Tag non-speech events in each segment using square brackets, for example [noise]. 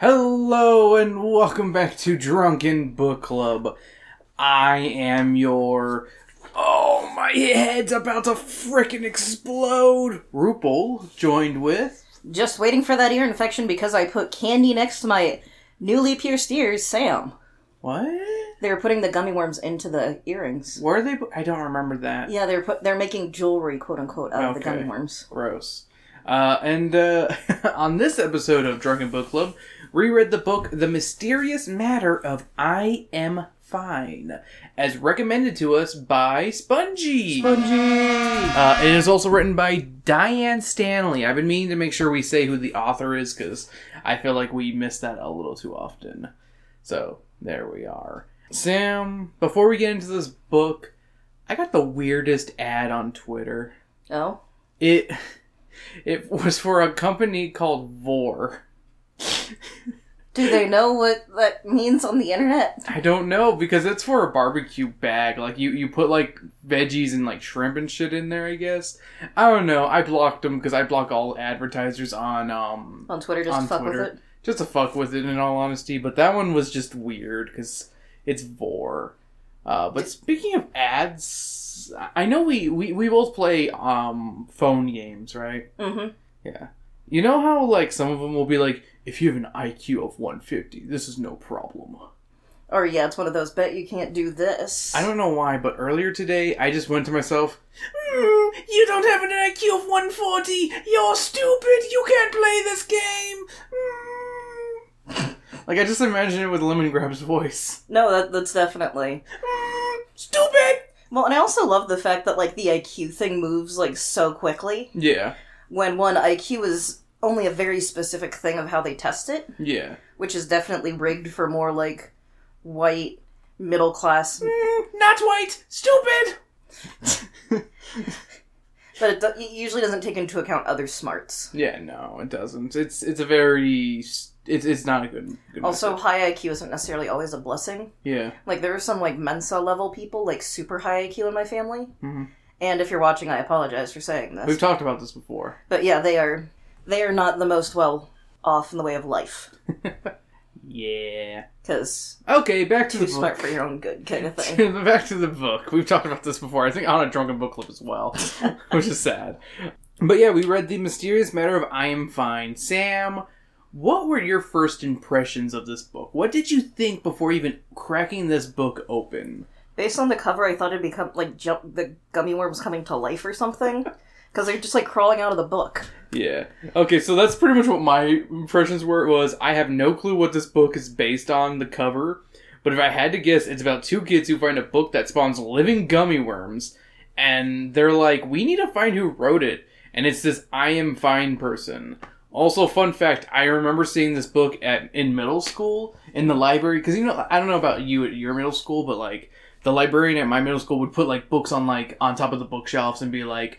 Hello and welcome back to Drunken Book Club. I am your. Oh, my head's about to frickin' explode! Rupel, joined with. Just waiting for that ear infection because I put candy next to my newly pierced ears, Sam. What? They were putting the gummy worms into the earrings. Were they? I don't remember that. Yeah, they're put, they're making jewelry, quote unquote, out of the gummy worms. Gross. Uh, and uh, [laughs] on this episode of Drunken Book Club, we read the book The Mysterious Matter of I Am Fine, as recommended to us by Spongy. Spongy. Uh, it is also written by Diane Stanley. I've been meaning to make sure we say who the author is because I feel like we miss that a little too often. So there we are. Sam, before we get into this book, I got the weirdest ad on Twitter. Oh, It [laughs] it was for a company called Vor. Do they know what that means on the internet? I don't know because it's for a barbecue bag. Like you, you put like veggies and like shrimp and shit in there. I guess I don't know. I blocked them because I block all advertisers on um On Twitter, just On to fuck Twitter. with it. just to fuck with it. In all honesty, but that one was just weird because it's Vor. Uh, but speaking of ads, I know we, we, we both play um phone games, right? Mm-hmm. Yeah. You know how like some of them will be like, if you have an IQ of 150, this is no problem. Or yeah, it's one of those. Bet you can't do this. I don't know why, but earlier today I just went to myself, "Mm, you don't have an IQ of 140. You're stupid. You can't play this game. Mm." like I just imagine it with Lemongrab's voice. No, that that's definitely. Mm, stupid. Well, and I also love the fact that like the IQ thing moves like so quickly. Yeah. When one IQ is only a very specific thing of how they test it. Yeah. which is definitely rigged for more like white middle class Mm, not white. Stupid. [laughs] but it, do- it usually doesn't take into account other smarts Yeah, no, it doesn't. It's it's a very it's it's not a good. good also high iq isn't necessarily always a blessing yeah. like there are some like mensa level people like super high iq in my family Mhm. and if you're watching i apologize for saying this We've talked about this before. but yeah they are they are not the most well off in the way of life [laughs] Yeah. because Okay, back to too the smart book. for your own good kind of [laughs] thing back to the book. We've talked about this before. I think on a drunken book club as well, [laughs] which is sad. But yeah, we read the mysterious matter of I am fine. Sam, what were your first impressions of this book? What did you think before even cracking this book open? Based on the cover, I thought it'd become like jump the gummy worms coming to life or something, because they're just like crawling out of the book. Yeah. Okay, so that's pretty much what my impressions were. Was I have no clue what this book is based on the cover, but if I had to guess, it's about two kids who find a book that spawns living gummy worms, and they're like, "We need to find who wrote it," and it's this "I am fine" person. Also, fun fact: I remember seeing this book at in middle school in the library because you know I don't know about you at your middle school, but like the librarian at my middle school would put like books on like on top of the bookshelves and be like, "Ch-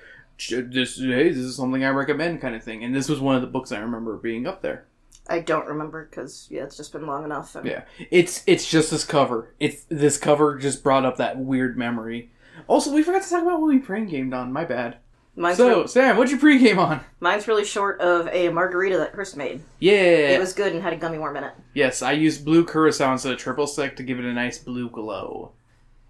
"This hey, this is something I recommend," kind of thing. And this was one of the books I remember being up there. I don't remember because yeah, it's just been long enough. And Yeah, it's it's just this cover. It's this cover just brought up that weird memory. Also, we forgot to talk about what we pre-gamed on. My bad. Mine's, So, re- Sam, what'd you pre-game on? mine's really short of a margarita that Chris made. Yeah. It was good and had a gummy worm in it. Yes, I used blue curacao instead of triple sec to give it a nice blue glow.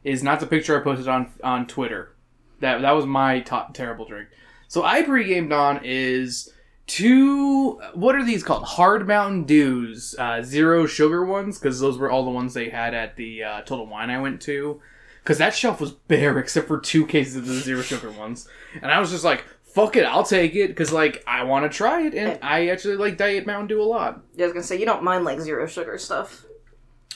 Is not the picture I posted on on Twitter. That that was my top terrible drink. So I pre-gamed on is two. What are these called? Hard Mountain Dews, uh, zero sugar ones, because those were all the ones they had at the uh, Total Wine I went to. Because that shelf was bare [laughs] except for two cases of the zero sugar ones, and I was just like, "Fuck it, I'll take it," because like I want to try it, and I actually like Diet Mountain Dew a lot. Yeah, I was gonna say you don't mind like zero sugar stuff.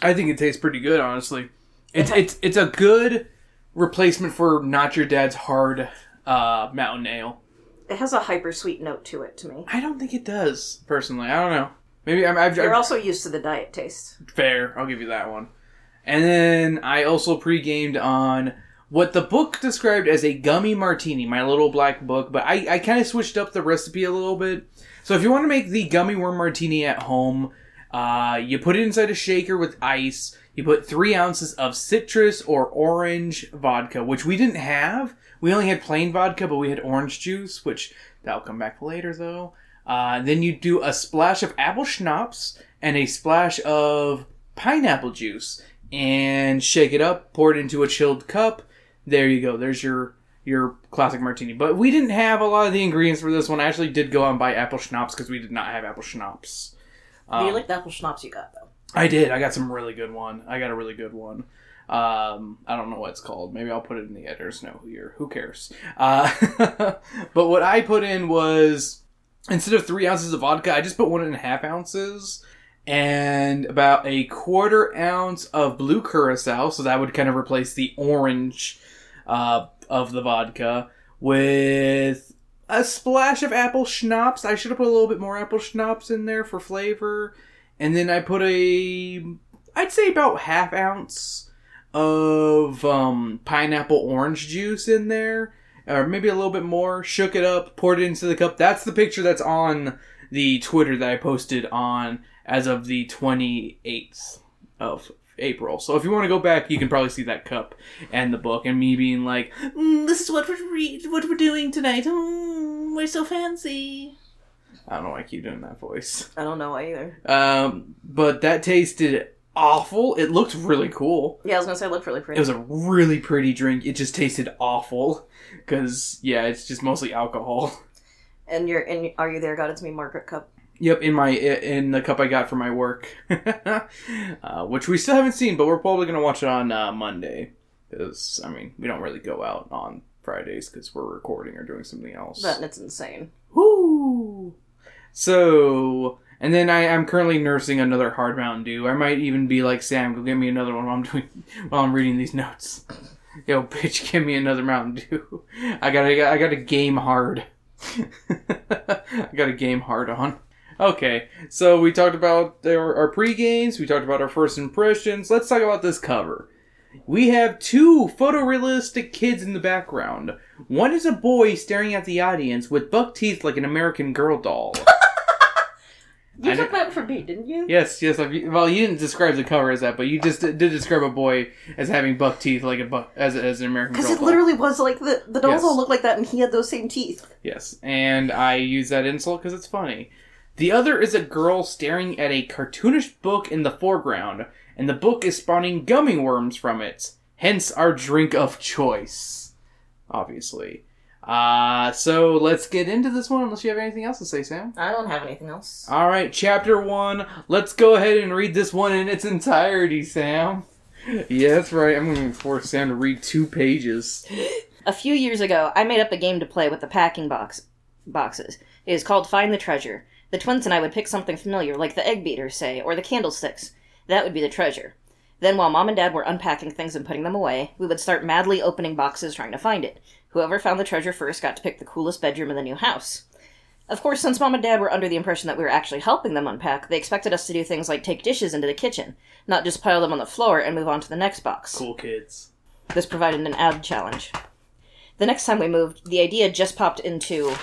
I think it tastes pretty good, honestly. It's it's it's a good replacement for not your dad's hard uh, mountain ale. It has a hyper sweet note to it to me. I don't think it does personally. I don't know. Maybe I'm, I've, You're I've also used to the diet taste. fair. I'll give you that one. And then I also pre-gamed on what the book described as a gummy martini, my little black book. But I I kind of switched up the recipe a little bit. So if you want to make the gummy worm martini at home, uh, you put it inside a shaker with ice. You put three ounces of citrus or orange vodka, which we didn't have. We only had plain vodka, but we had orange juice, which that'll come back later though. Uh, then you do a splash of apple schnapps and a splash of pineapple juice and shake it up, pour it into a chilled cup. There you go. There's your your classic martini. But we didn't have a lot of the ingredients for this one. I actually did go out and buy apple schnapps because we did not have apple schnapps. Um, you like the apple schnapps you got though? I did. I got some really good one. I got a really good one. Um, I don't know what it's called. Maybe I'll put it in the editors note here. Who cares? Uh, [laughs] but what I put in was instead of three ounces of vodka, I just put one and a half ounces and about a quarter ounce of blue curacao. So that would kind of replace the orange uh, of the vodka with a splash of apple schnapps. I should have put a little bit more apple schnapps in there for flavor. And then I put a, I'd say about half ounce of um, pineapple orange juice in there, or maybe a little bit more. Shook it up, poured it into the cup. That's the picture that's on the Twitter that I posted on as of the 28th of April. So if you want to go back, you can probably see that cup and the book, and me being like, "Mm, "This is what we're re- what we're doing tonight. Mm, we're so fancy." I don't know why I keep doing that voice. I don't know why either. Um, but that tasted awful. It looked really cool. Yeah, I was gonna say it looked really pretty. It was a really pretty drink. It just tasted awful because yeah, it's just mostly alcohol. and you're and are you there? Got it to me, Margaret cup. Yep, in my in the cup I got for my work, [laughs] uh, which we still haven't seen, but we're probably gonna watch it on uh, Monday because I mean we don't really go out on Fridays because we're recording or doing something else. That it's insane. Woo! So, and then I, I'm currently nursing another hard Mountain Dew. I might even be like Sam, go get me another one while I'm doing [laughs] while I'm reading these notes. [laughs] Yo, bitch, [laughs] give me another Mountain Dew. I gotta, I got a game hard. I got a game hard on. Okay, so we talked about our, our pre games. We talked about our first impressions. Let's talk about this cover. We have two photorealistic kids in the background. One is a boy staring at the audience with buck teeth like an American Girl doll. You I took that from me, didn't you? yes, yes. I've, well, you didn't describe the cover as that, but you just did describe a boy as having buck teeth like a buck as, as an American Because it doll. literally was like the the dolls Yes. all looked like that, and he had those same teeth. Yes, and I use that insult because it's funny. The other is a girl staring at a cartoonish book in the foreground, and the book is spawning gummy worms from it. Hence our drink of choice. Obviously. Uh, so let's get into this one unless you have anything else to say, Sam. I don't have anything else. Alright, chapter one. Let's go ahead and read this one in its entirety, Sam. Yeah, that's right. I'm going to force Sam to read two pages. [gasps] A few years ago, I made up a game to play with the packing box boxes. It is called Find the Treasure. The twins and I would pick something familiar, like the egg beaters, say, or the candlesticks. That would be the treasure. Then, while mom and dad were unpacking things and putting them away, we would start madly opening boxes trying to find it. Whoever found the treasure first got to pick the coolest bedroom in the new house. Of course, since mom and dad were under the impression that we were actually helping them unpack, they expected us to do things like take dishes into the kitchen, not just pile them on the floor and move on to the next box. Cool kids. This provided an ad challenge. The next time we moved, the idea just popped into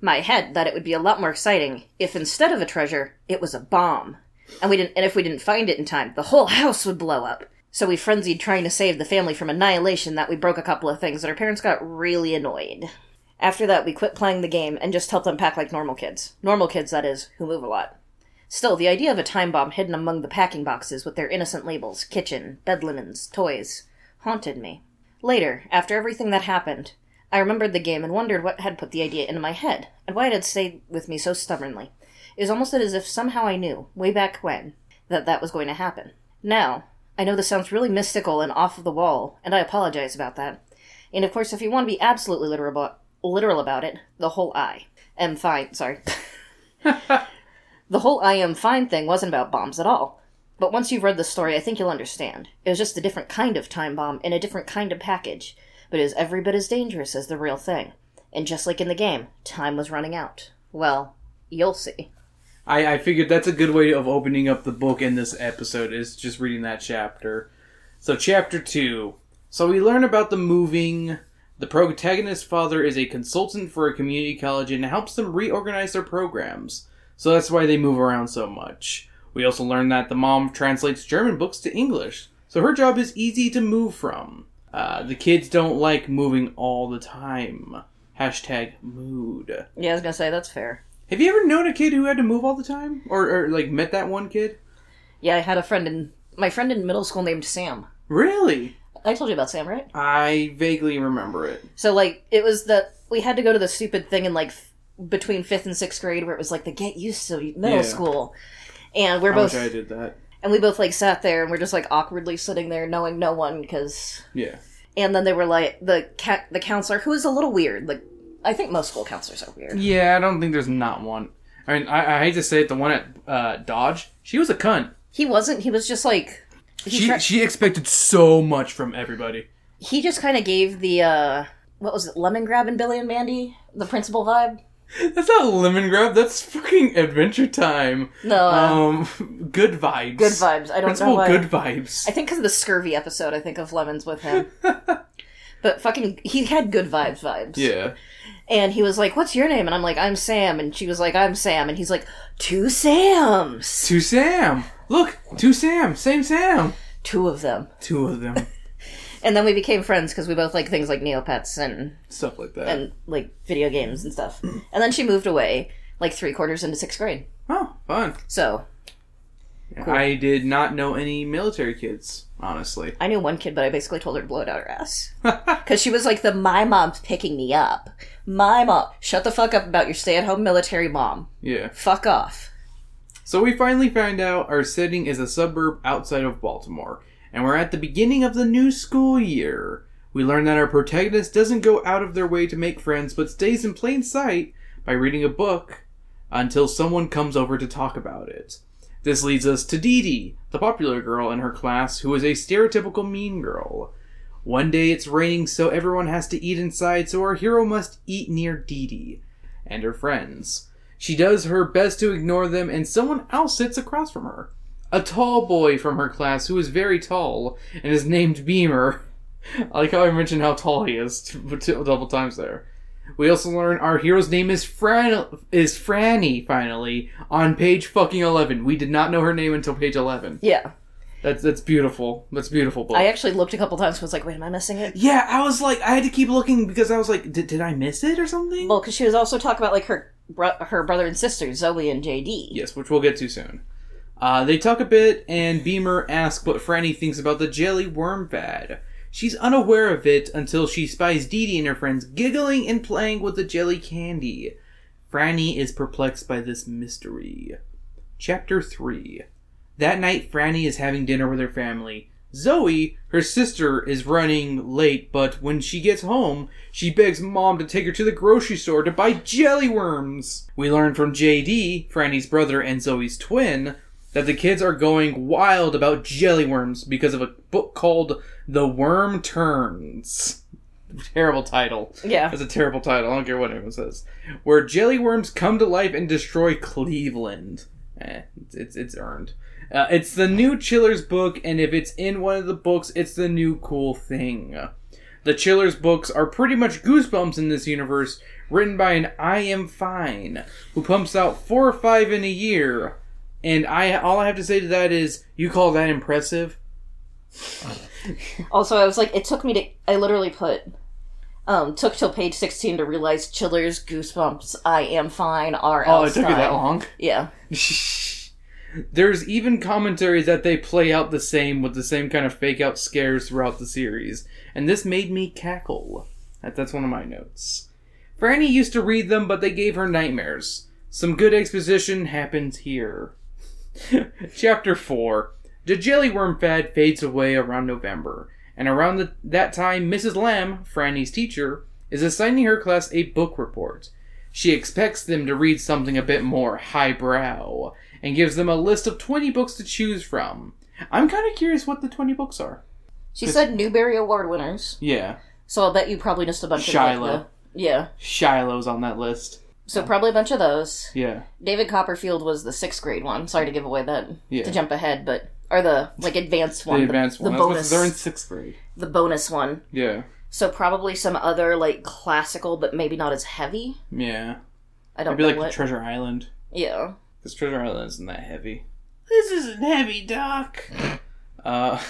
my head that it would be a lot more exciting if instead of a treasure, it was a bomb. And we didn't and if we didn't find it in time, the whole house would blow up. So we frenzied trying to save the family from annihilation that we broke a couple of things and our parents got really annoyed. After that, we quit playing the game and just helped them pack like normal kids. Normal kids, that is, who move a lot. Still, the idea of a time bomb hidden among the packing boxes with their innocent labels kitchen, bed linens, toys haunted me. Later, after everything that happened, I remembered the game and wondered what had put the idea into my head, and why it had stayed with me so stubbornly. It was almost as if somehow I knew, way back when, that that was going to happen. Now, I know this sounds really mystical and off of the wall, and I apologize about that. And of course, if you want to be absolutely literal about, literal about it, the whole I am fine. Sorry. [laughs] the whole I am fine thing wasn't about bombs at all. But once you've read the story, I think you'll understand. It was just a different kind of time bomb in a different kind of package, but it was every bit as dangerous as the real thing. And just like in the game, time was running out. Well, you'll see. I, I figured that's a good way of opening up the book in this episode is just reading that chapter. So chapter two. So we learn about the moving. The protagonist's father is a consultant for a community college and helps them reorganize their programs. So that's why they move around so much. We also learn that the mom translates German books to English, so her job is easy to move from. Uh, the kids don't like moving all the time. Hashtag mood. Yeah, I was gonna say that's fair. Have you ever known a kid who had to move all the time, or, or like met that one kid? Yeah, I had a friend in my friend in middle school named Sam. Really? I told you about Sam, right? I vaguely remember it. So like it was the we had to go to the stupid thing in like f- between fifth and sixth grade where it was like the get used to middle Yeah. school, and we're I both wish I did that. and we both like sat there and we're just like awkwardly sitting there knowing no one because Yeah. and then they were like the ca- the counselor who was a little weird like I think most school counselors are weird. Yeah, I don't think there's not one. I mean, I, I hate to say it, the one at uh, Dodge, she was a cunt. He wasn't. He was just like he She tri- she expected so much from everybody. he just kind of gave the uh what was it Lemongrab and Billy and Mandy the principal vibe. That's not lemon grab. That's fucking Adventure Time. No, uh, Um, good vibes. good vibes. I don't Principal know why. good vibes. I think because of the scurvy episode, I think of lemons with him. [laughs] but fucking, he had good vibes, vibes. yeah. And he was like, "What's your name?" And I'm like, "I'm Sam." And she was like, "I'm Sam." And he's like, two Sams, Two Sam. Look, two Sam. Same Sam. two of them." Two of them. [laughs] [laughs] And then we became friends because we both like things like Neopets and Stuff like that. and like video games and stuff. And then she moved away like three quarters into sixth grade. oh, fun. So I did not know any military kids, honestly. I knew one kid, but I basically told her to blow it out her ass [laughs] because she was like, "The my mom's picking me up. My mom, shut the fuck up about your stay-at-home military mom. yeah. Fuck off." So we finally find out our setting is a suburb outside of Baltimore, and we're at the beginning of the new school year. We learn that our protagonist doesn't go out of their way to make friends, but stays in plain sight by reading a book until someone comes over to talk about it. This leads us to Dee Dee, the popular girl in her class who is a stereotypical mean girl. One day it's raining, so everyone has to eat inside, so our hero must eat near Dee Dee and her friends. She does her best to ignore them, and someone else sits across from her. A tall boy from her class who is very tall and is named Beamer. I like how I mentioned how tall he is [laughs] double times there. We also learn our hero's name is Fran is Franny finally on page fucking eleven. We did not know her name until page eleven. Yeah, That's that's beautiful. That's beautiful. Book. I actually looked a couple times. and Was like, "Wait, am I missing it?" yeah, I was like, I had to keep looking because I was like, did, did I miss it or something? Well, because she was also talking about like her bro- her brother and sister Zoe and JD. Yes, which we'll get to soon. Uh, they talk a bit, and Beamer asks what Franny thinks about the jelly worm fad. She's unaware of it until she spies Dee Dee and her friends giggling and playing with the jelly candy. Franny is perplexed by this mystery. Chapter 3 That night, Franny is having dinner with her family. Zoe, her sister, is running late, but when she gets home, she begs mom to take her to the grocery store to buy jelly worms. We learn from JD, Franny's brother and Zoe's twin, that the kids are going wild about jelly worms because of a book called The Worm Turns. [laughs] Terrible title. Yeah. That's a terrible title. I don't care what anyone says. Where jelly worms come to life and destroy Cleveland. Eh, it's it's, it's earned. Uh, it's the new Chillers book, and if it's in one of the books, it's the new cool thing. The Chillers books are pretty much Goosebumps in this universe, written by an I Am Fine, who pumps out four or five in a year. And I all I have to say to that is, you call that impressive? Also, I was like, it took me to. I literally put. Um, took till page sixteen to realize Chillers, Goosebumps, I Am Fine, R. Oh, it took you that long. Yeah. [laughs] There's even commentaries that they play out the same with the same kind of fake out scares throughout the series, and this made me cackle. That, that's one of my notes. Franny used to read them, but they gave her nightmares. Some good exposition happens here. [laughs] Chapter 4 The jelly worm fad fades away around November, and around the, that time, Mrs. Lamb, Franny's teacher, is assigning her class a book report. She expects them to read something a bit more highbrow, and gives them a list of 20 books to choose from. I'm kind of curious what the 20 books are. She said Newbery Award winners, Yeah, so I'll bet you probably just a bunch of like, Shiloh. the- yeah. Shiloh's on that list. So probably a bunch of those. Yeah, David Copperfield was the sixth grade one. Sorry to give away that Yeah. to jump ahead, but or the like advanced one, the advanced the, one. the bonus, They're in sixth grade. the bonus one. Yeah, So probably some other like classical, but maybe not as heavy. yeah. I don't Maybe like what. Treasure Island. yeah, Because Treasure Island isn't that heavy. This isn't heavy, Doc. Uh,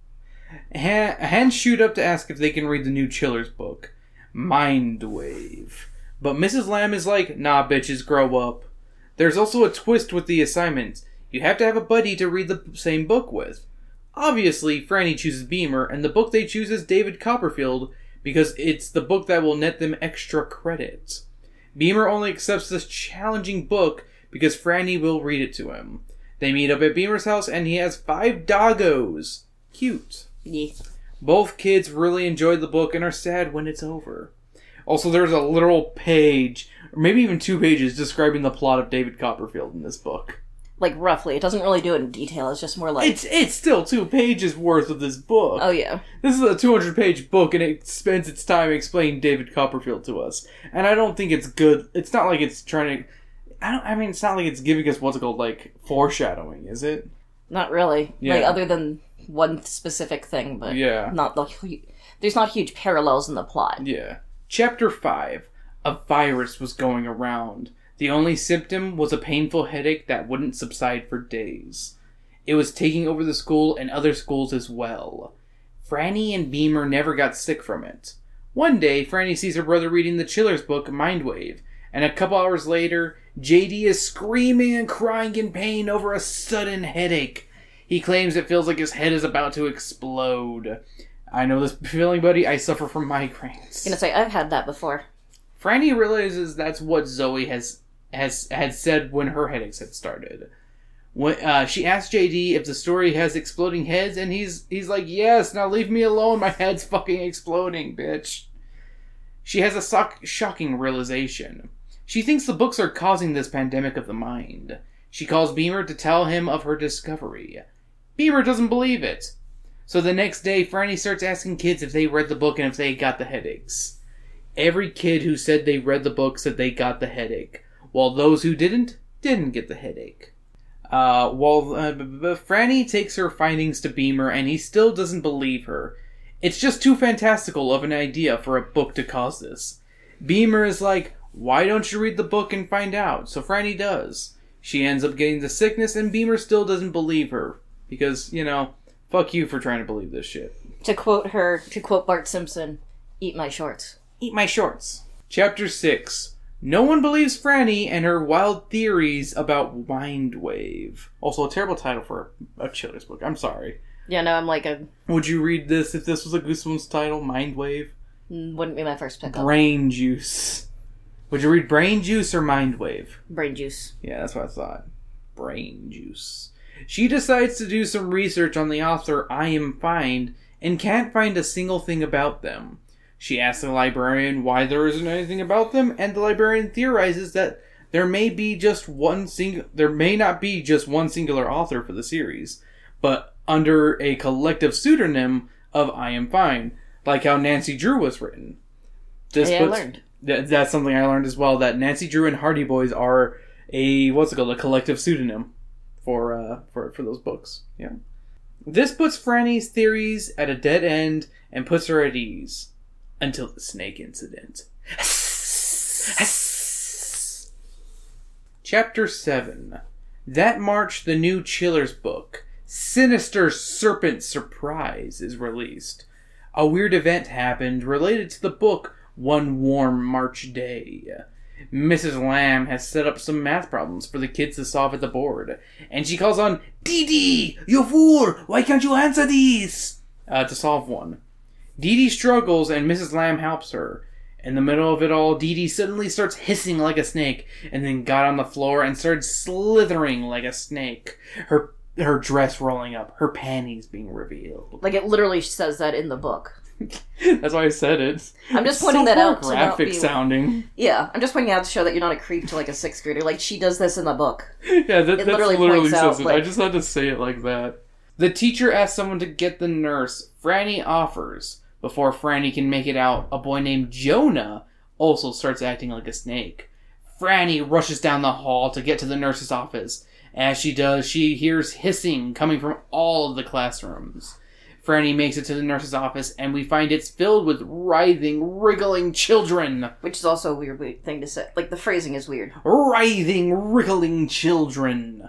[laughs] Han- hands shoot up to ask if they can read the new Chillers book, Mindwave. But Mrs. Lamb is like, nah, bitches, grow up. There's also a twist with the assignment. You have to have a buddy to read the same book with. Obviously, Franny chooses Beamer, and the book they choose is David Copperfield because it's the book that will net them extra credit. Beamer only accepts this challenging book because Franny will read it to him. They meet up at Beamer's house, and he has five doggos. Cute. Yeah. Both kids really enjoyed the book and are sad when it's over. Also, there's a literal page, or maybe even two pages, describing the plot of David Copperfield in this book. Like roughly, it doesn't really do it in detail. It's just more like, It's it's still two pages worth of this book. oh yeah, This is a 200 page book, and it spends its time explaining David Copperfield to us. And I don't think it's good. It's not like it's trying to. I don't. I mean, it's not like it's giving us what's it called, like foreshadowing, is it? not really. Yeah. Like other than one specific thing, but Yeah. not the. There's not huge parallels in the plot. Yeah. Chapter 5 A virus was going around. The only symptom was a painful headache that wouldn't subside for days. It was taking over the school and other schools as well. Franny and Beamer never got sick from it. One day, Franny sees her brother reading the Chiller's book, Mindwave, and a couple hours later, JD is screaming and crying in pain over a sudden headache. He claims it feels like his head is about to explode. I know this feeling, buddy. I suffer from migraines. I'm gonna say I've had that before. Franny realizes that's what Zoe has has had said when her headaches had started. When uh, she asks JD if the story has exploding heads, and he's he's like, "Yes, now leave me alone. My head's fucking exploding, bitch." She has a sock- shocking realization. She thinks the books are causing this pandemic of the mind. She calls Beamer to tell him of her discovery. Beamer doesn't believe it. So the next day, Franny starts asking kids if they read the book and if they got the headaches. Every kid who said they read the book said they got the headache, while those who didn't didn't get the headache. Uh, while uh, b- b- Franny takes her findings to Beamer, and he still doesn't believe her. It's just too fantastical of an idea for a book to cause this. Beamer is like, "Why don't you read the book and find out?" So Franny does. She ends up getting the sickness, and Beamer still doesn't believe her because you know, fuck you for trying to believe this shit. To quote her, to quote Bart Simpson, "Eat my shorts." Eat my shorts. Chapter 6. No one believes Franny and her wild theories about Mindwave. Also, a terrible title for a, children's book. I'm sorry. Yeah, no, I'm like a Would you read this if this was a Goosebumps title? Mindwave? Mm, wouldn't be my first pickup. Brain Juice. Would you read Brain Juice or Mindwave? Brain juice. Yeah, that's what I thought. Brain Juice. She decides to do some research on the author I Am Fine and can't find a single thing about them. She asks the librarian why there isn't anything about them, and the librarian theorizes that there may be just one sing there may not be just one singular author for the series, but under a collective pseudonym of I Am Fine, like how Nancy Drew was written. This oh, Hey, I puts- learned. That, that's something I learned as well. That Nancy Drew and Hardy Boys are a what's it called a collective pseudonym for uh for for those books. Yeah. This puts Franny's theories at a dead end and puts her at ease until the snake incident. Chapter 7. That March, the new Chiller's book, Sinister Serpent Surprise, is released. A weird event happened related to the book one warm March day. Mrs. Lamb has set up some math problems for the kids to solve at the board, and she calls on Dee Dee, you fool! Why can't you answer these? Uh, to solve one. Dee Dee struggles, and Mrs. Lamb helps her. In the middle of it all, Dee Dee suddenly starts hissing like a snake, and then got on the floor and started slithering like a snake. Her her dress rolling up, her panties being revealed. Like it literally says that in the book. [laughs] That's why I said it. I'm just It's pointing so that out graphic sounding. Yeah, I'm just pointing out to show that you're not a creep to like a sixth grader. Like she does this in the book. [laughs] Yeah, that, literally literally, says out, it. I just had to say it like that. The teacher asks someone to get the nurse. Franny offers. Before Franny can make it out, a boy named Jonah also starts acting like a snake. Franny rushes down the hall to get to the nurse's office. As she does, she hears hissing coming from all of the classrooms. Franny makes it to the nurse's office, and we find it's filled with writhing, wriggling children. Which is also a weird, weird thing to say. Like the phrasing is weird. writhing, wriggling children.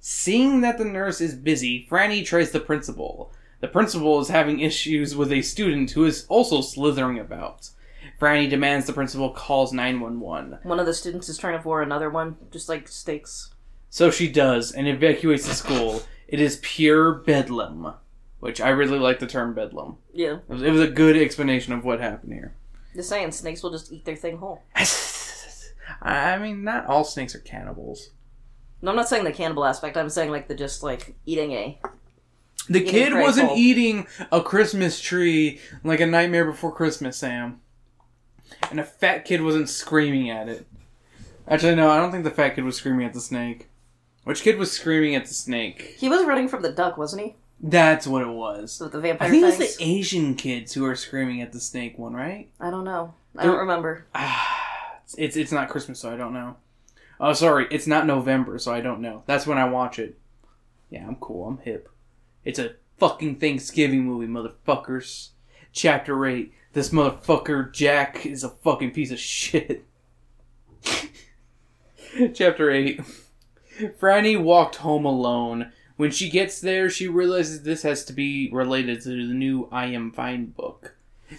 Seeing that the nurse is busy, Franny tries the principal. The principal is having issues with a student who is also slithering about. Franny demands the principal calls 911. One of the students is trying to vor another one, just like stakes. So she does and evacuates the school. It is pure bedlam, which I really like the term bedlam. Yeah. It was, it was a good explanation of what happened here. Just saying, snakes will just eat their thing whole. [laughs] I mean, not all snakes are cannibals. No, I'm not saying the cannibal aspect. I'm saying like the just like eating a. The Eating kid wasn't whole. eating a Christmas tree like a Nightmare Before Christmas, Sam. And a fat kid wasn't screaming at it. Actually, no, I don't think the fat kid was screaming at the snake. Which kid was screaming at the snake? He was running from the duck, wasn't he? That's what it was. With the vampire I think fangs. it's the Asian kids who are screaming at the snake one, right? I don't know. I They're- don't remember. [sighs] It's it's not Christmas, so I don't know. Oh, sorry, it's not November, so I don't know. That's when I watch it. Yeah, I'm cool. I'm hip. It's a fucking Thanksgiving movie, motherfuckers. Chapter eight. This motherfucker Jack is a fucking piece of shit. [laughs] Chapter eight. Franny walked home alone. When she gets there, she realizes this has to be related to the new I Am Fine book.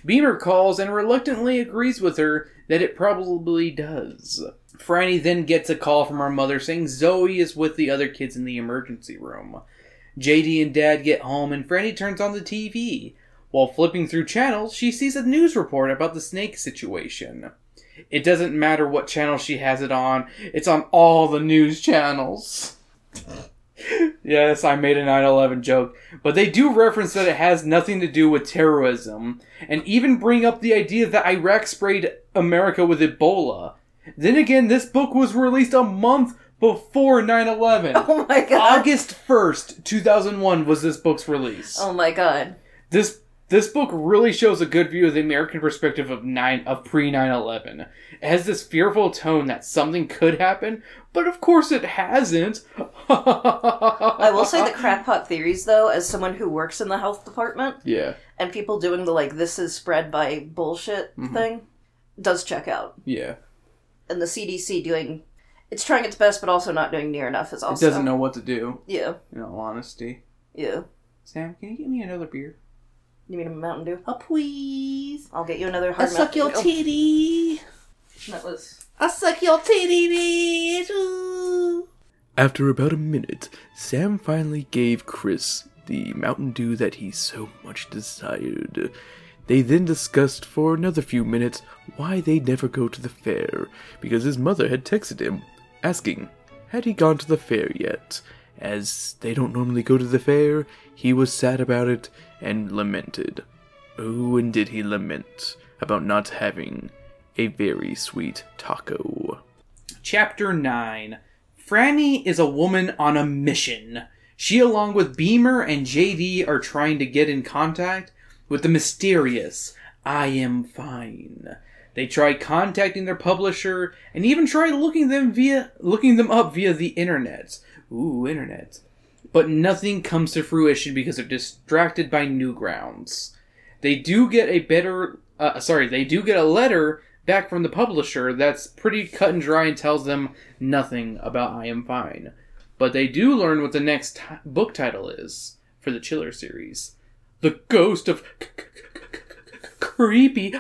Beamer calls and reluctantly agrees with her that it probably does. Franny then gets a call from her mother saying Zoe is with the other kids in the emergency room. JD and Dad get home and Franny turns on the TV. While flipping through channels, she sees a news report about the snake situation. It doesn't matter what channel she has it on, it's on all the news channels. Yes, I made a 9 11 joke, but they do reference that it has nothing to do with terrorism, and even bring up the idea that Iraq sprayed America with Ebola. Then again, this book was released a month before 9 11. [laughs] Oh my god. August 1st, 2001 was this book's release. Oh my god. This this book really shows a good view of the American perspective of nine of pre 9/11. It has this fearful tone that something could happen, but of course it hasn't. I will say the crackpot theories, though, as someone who works in the health department Yeah, and people doing the like this is spread by bullshit Mhm. thing, does check out. yeah. And the CDC doing, it's trying its best, but also not doing near enough is It doesn't know what to do. Yeah, In all honesty, yeah. Sam, can you get me another beer? You mean a Mountain Dew? Oh please. I'll get you another hard Mountain Dew. titty. That was. I suck your titty, bitch. Ooh. After about a minute, Sam finally gave Chris the Mountain Dew that he so much desired. They then discussed for another few minutes why they'd never go to the fair, because his mother had texted him, asking, had he gone to the fair yet? As they don't normally go to the fair, he was sad about it and lamented. Oh, and did he lament about not having a very sweet taco. Chapter 9 Franny is a woman on a mission. She, along with Beamer and JD, are trying to get in contact with the mysterious I Am Fine. They try contacting their publisher and even try looking them via looking them up via the internet. Ooh, internet. But nothing comes to fruition because they're distracted by Newgrounds. They do get a better uh, sorry, they do get a letter back from the publisher that's pretty cut and dry and tells them nothing about I Am Fine. But they do learn what the next t- book title is for the Chiller series The Ghost of C- C- C- C- Creepy.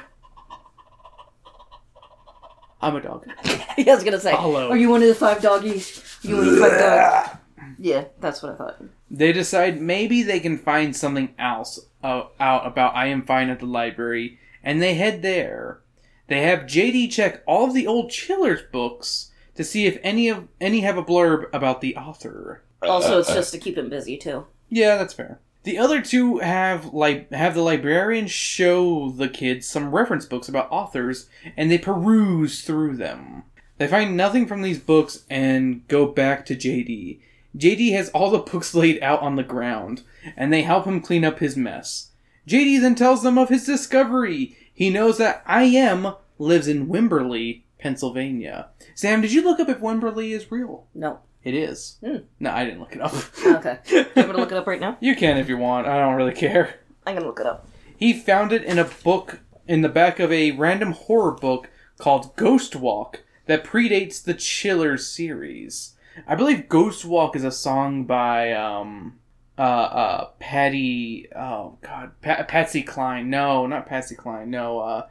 I'm a dog. [laughs] yeah, I was gonna say. Follow. Are you one of the five doggies? You one of the five dogs? Yeah, that's what I thought. They decide maybe they can find something else uh, out about I Am Fine at the library, and they head there. They have JD check all of the old Chillers books to see if any of any have a blurb about the author. Also, it's just to keep him busy too. Yeah, that's fair. The other two have like have the librarian show the kids some reference books about authors, and they peruse through them. They find nothing from these books and go back to JD. JD has all the books [laughs] laid out on the ground, and they help him clean up his mess. JD then tells them of his discovery. He knows that I am lives in Wimberley, Pennsylvania. Sam, did you look up if Wimberley is real? No. It is. Hmm. No, I didn't look it up. [laughs] Okay. You want me to look it up right now? [laughs] You can if you want. I don't really care. I'm gonna look it up. He found it in a book in the back of a random horror book called Ghost Walk that predates the Chiller series. I believe Ghost Walk is a song by um uh uh Patty oh god pa- Patsy Cline. No, not Patsy Cline. No, uh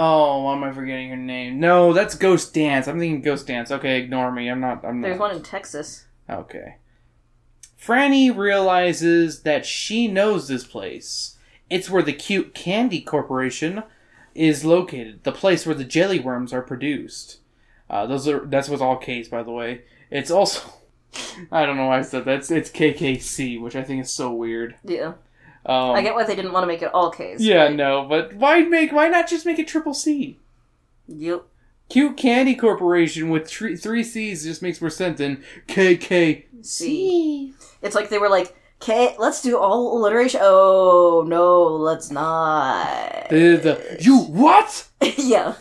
Oh, why am I forgetting her name? No, that's Ghost Dance. I'm thinking Ghost Dance. Okay, ignore me. I'm not. I'm not. There's one in Texas. Okay. Franny realizes that she knows this place. It's where the Cute Candy Corporation is located, the place where the jelly worms are produced. Uh, those are that's what's all K's, by the way. It's also [laughs] I don't know why I said that. It's, it's KKC, which I think is so weird. Yeah. Um, I get why they didn't want to make it all K's. Yeah, but- no, but why make why not just make it triple C? Yep. Cute Candy Corporation with three, three C's just makes more sense than KKC. It's like they were like, K, let's do all alliteration. Oh, no, let's not. The, the, you what? [laughs] yeah.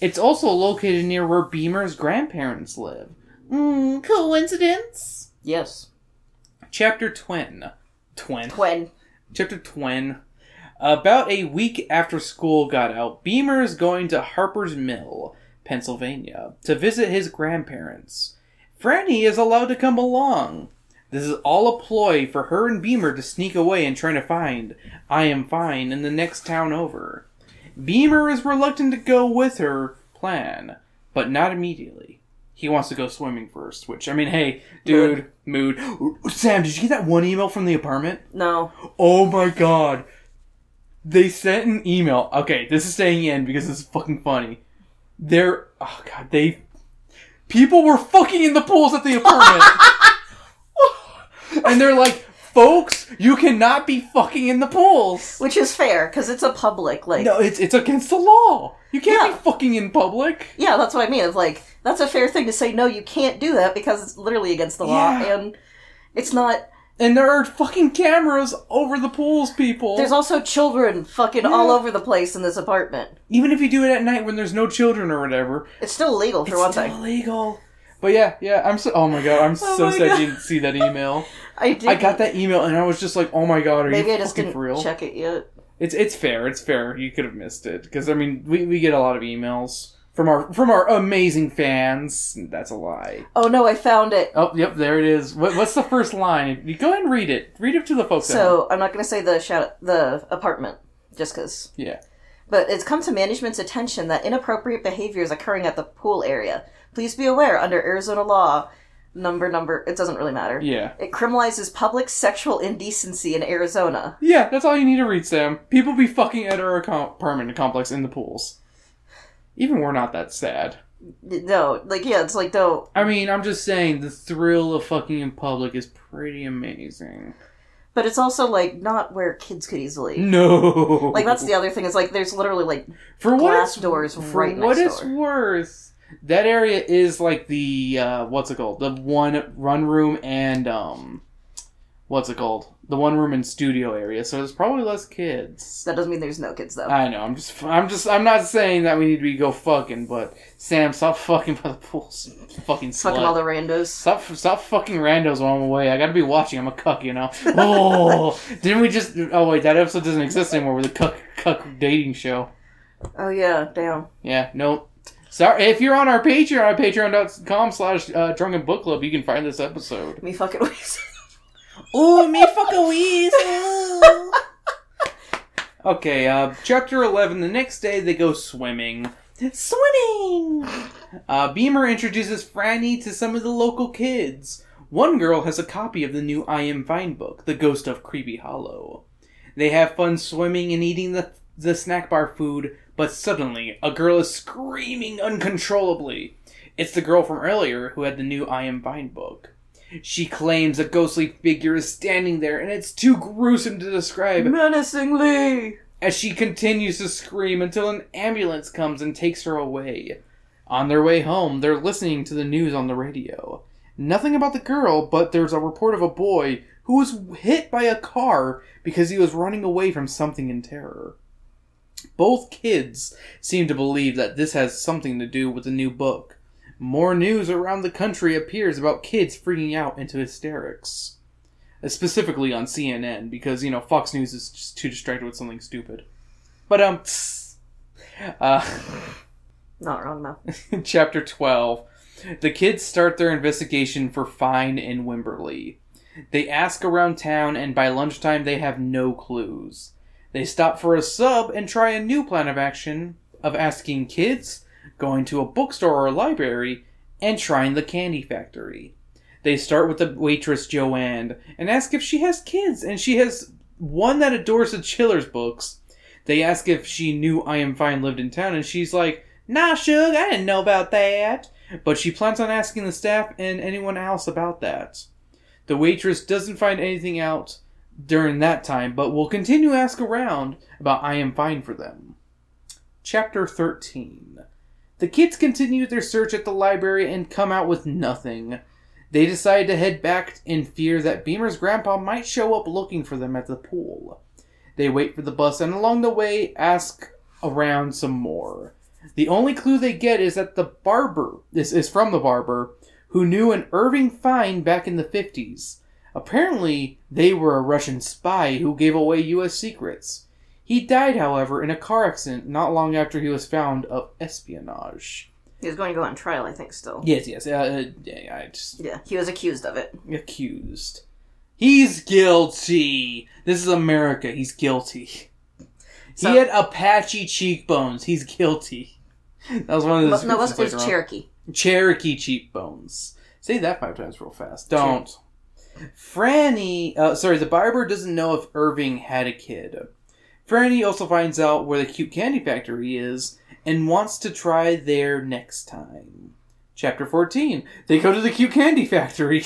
It's also located near where Beamer's grandparents live. Mm, coincidence? Yes. Chapter Twin. Twin. Twin. Chapter Twin. About a week after school got out, Beamer is going to Harper's Mill, Pennsylvania, to visit his grandparents. Franny is allowed to come along. This is all a ploy for her and Beamer to sneak away and try to find I Am Fine in the next town over. Beamer is reluctant to go with her plan, but not immediately. He wants to go swimming first, which, I mean, hey, dude, mood. Sam, did you get that one email from the apartment? No. Oh my god. They sent an email. Okay, this is staying in because this is fucking funny. They're oh god, they people were fucking in the pools at the apartment. [laughs] and they're like, "Folks, you cannot be fucking in the pools." Which is fair, because it's a public, like. No, it's it's against the law. You can't Yeah. be fucking in public. Yeah, that's what I mean. It's like, that's a fair thing to say, no, you can't do that because it's literally against the law, Yeah. and it's not. And there are fucking cameras over the pools, people. There's also children fucking all Yeah. over the place in this apartment. Even if you do it at night when there's no children or whatever, It's still illegal, for it's one still thing. illegal. But yeah, yeah, I'm so. Oh my god, I'm [laughs] Oh so my sad God. you didn't see that email. [laughs] I did. I got that email and I was just like, oh my god, are Maybe you I just fucking didn't for real? check it yet. It's it's fair. It's fair. You could have missed it because I mean, we, we get a lot of emails from our from our amazing fans. That's a lie. Oh no, I found it. Oh, yep, there it is. What, what's the first line? You go ahead and read it. Read it to the folks. So I'm not going to say the shout the apartment, just because. yeah, But it's come to management's attention that inappropriate behavior is occurring at the pool area. Please be aware, under Arizona law, number number, it doesn't really matter. yeah, It criminalizes public sexual indecency in Arizona. yeah. That's all you need to read, Sam. People be fucking at our apartment complex in the pools. Even we're not that sad. No, like yeah, it's like no. I mean, I'm just saying the thrill of fucking in public is pretty amazing. But it's also like not where kids could easily. [laughs] No, Like that's the other thing is like there's literally like for glass it's, doors for right what next it's worth. That area is like the uh, what's it called? The one run room and um, what's it called? The one room and studio area. So there's probably less kids. that doesn't mean there's no kids though. I know. I'm just. I'm just. I'm not saying that we need to be go fucking, but Sam, stop fucking by the pools. Fucking slut. Fucking all the randos. Stop, stop fucking randos while I'm away. I gotta be watching. I'm a cuck, you know. Oh, didn't we just? Oh wait, that episode doesn't exist anymore. With the cuck, cuck dating show. Oh yeah, damn. Yeah, no. Sorry, if you're on our Patreon, patreon.com slash uh, drunken book club, you can find this episode. Me fucking [laughs] waste. Ooh, me fucking weasel. [laughs] okay, uh, chapter 11. The next day, they go swimming. Swimming! Uh, Beamer introduces Franny to some of the local kids. One girl has a copy of the new I Am Fine book, The Ghost of Creepy Hollow. They have fun swimming and eating the, the snack bar food, but suddenly, a girl is screaming uncontrollably. It's the girl from earlier who had the new I Am Fine book. She claims a ghostly figure is standing there, and it's too gruesome to describe Menacingly. as she continues to scream until an ambulance comes and takes her away. On their way home, they're listening to the news on the radio. Nothing about the girl, but there's a report of a boy who was hit by a car because he was running away from something in terror. Both kids seem to believe that this has something to do with the new book. More news around the country appears about kids freaking out into hysterics. Uh, Specifically on CNN, because, you know, Fox News is just too distracted with something stupid. But, um, [laughs] uh, [laughs] Not wrong though. [laughs] Chapter 12. The kids start their investigation for Fine in Wimberley. They ask around town, and by lunchtime, they have no clues. They stop for a sub and try a new plan of action of asking kids, going to a bookstore or a library, and trying the candy factory. They start with the waitress Joanne and ask if she has kids, and she has one that adores the Chillers books. They ask if she knew I Am Fine lived in town, and she's like, Nah, Shug, I didn't know about that. But she plans on asking the staff and anyone else about that. The waitress doesn't find anything out during that time, but will continue to ask around about I Am Fine for them. Chapter 13 The kids continue their search at the library and come out with nothing. They decide to head back in fear that Beamer's grandpa might show up looking for them at the pool. They wait for the bus and along the way ask around some more. The only clue they get is that the barber is, is from the barber who knew an Irving Fine back in the 50s. Apparently, they were a Russian spy who gave away U.S. secrets. He died, however, in a car accident not long after he was found of espionage. He was going to go on trial, I think, still. Yes, yes, uh, uh, yeah, I just Yeah, he was accused of it. accused. He's guilty. This is America. He's guilty. So- he had Apache cheekbones. He's guilty. That was one of the no, it was, it was later on. Cherokee. Cherokee cheekbones. Say that five times real fast. Don't. Franny, uh, sorry, the barber doesn't know if Irving had a kid. Franny also finds out where the cute candy factory is and wants to try there next time. Chapter 14. They go to the cute candy factory.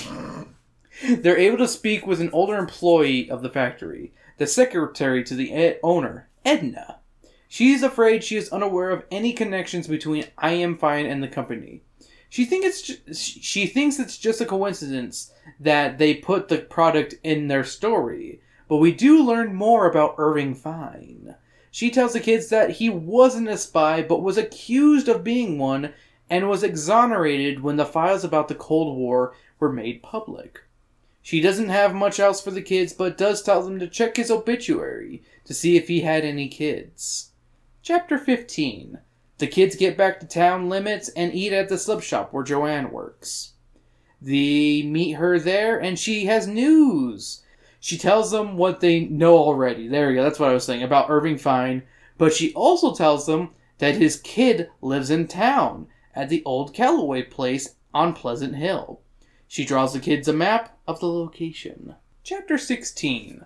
[laughs] They're able to speak with an older employee of the factory, the secretary to the e- owner, Edna. She is afraid she is unaware of any connections between I Am Fine and the company. She thinks it's ju- she thinks it's just a coincidence that they put the product in their story, but we do learn more about Irving Fine. She tells the kids that he wasn't a spy but was accused of being one and was exonerated when the files about the Cold War were made public. She doesn't have much else for the kids but does tell them to check his obituary to see if he had any kids. Chapter 15 The kids get back to town limits and eat at the slip shop where Joanne works. They meet her there and she has news. She tells them what they know already. There you go, that's what I was saying about Irving Fine. But she also tells them that his kid lives in town at the old Calloway place on Pleasant Hill. She draws the kids a map of the location. Chapter 16.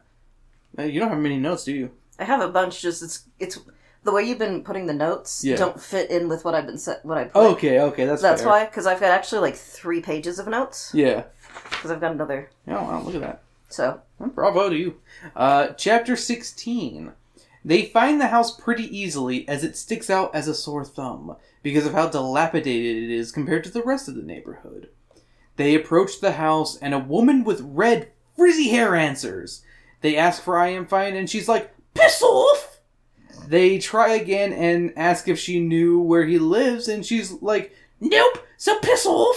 Uh, You don't have many notes, do you? I have a bunch. Just it's it's the way you've been putting the notes Yeah. don't fit in with what I've been set. What I put. Okay, okay, that's That's fair. why, because I've got actually like three pages of notes. Yeah. Because I've got another. Oh, wow, look at that. So Bravo to you. Uh, chapter 16. They find the house pretty easily as it sticks out as a sore thumb because of how dilapidated it is compared to the rest of the neighborhood. They approach the house and a woman with red, frizzy hair answers. They ask for I am fine and she's like, Piss off! They try again and ask if she knew where he lives and she's like, Nope, so piss off!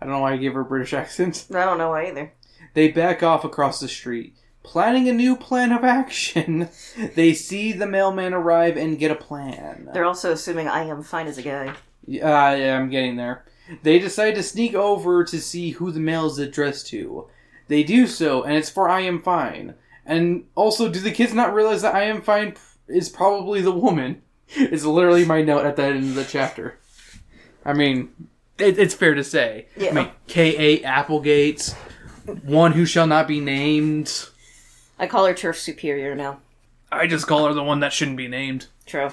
I don't know why I gave her a British accent. I don't know why either. They back off across the street. Planning a new plan of action, [laughs] they see the mailman arrive and get a plan. They're also assuming I am fine as a guy. Uh, yeah, I'm getting there. They decide to sneak over to see who the mail is addressed to. They do so, and it's for I Am Fine. And also, do the kids not realize that I Am Fine is probably the woman? [laughs] It's literally my note at the end of the chapter. I mean, it, it's fair to say. Yeah. I mean, K.A. Applegate, one who shall not be named. I call her turf superior now. I just call her the one that shouldn't be named. True.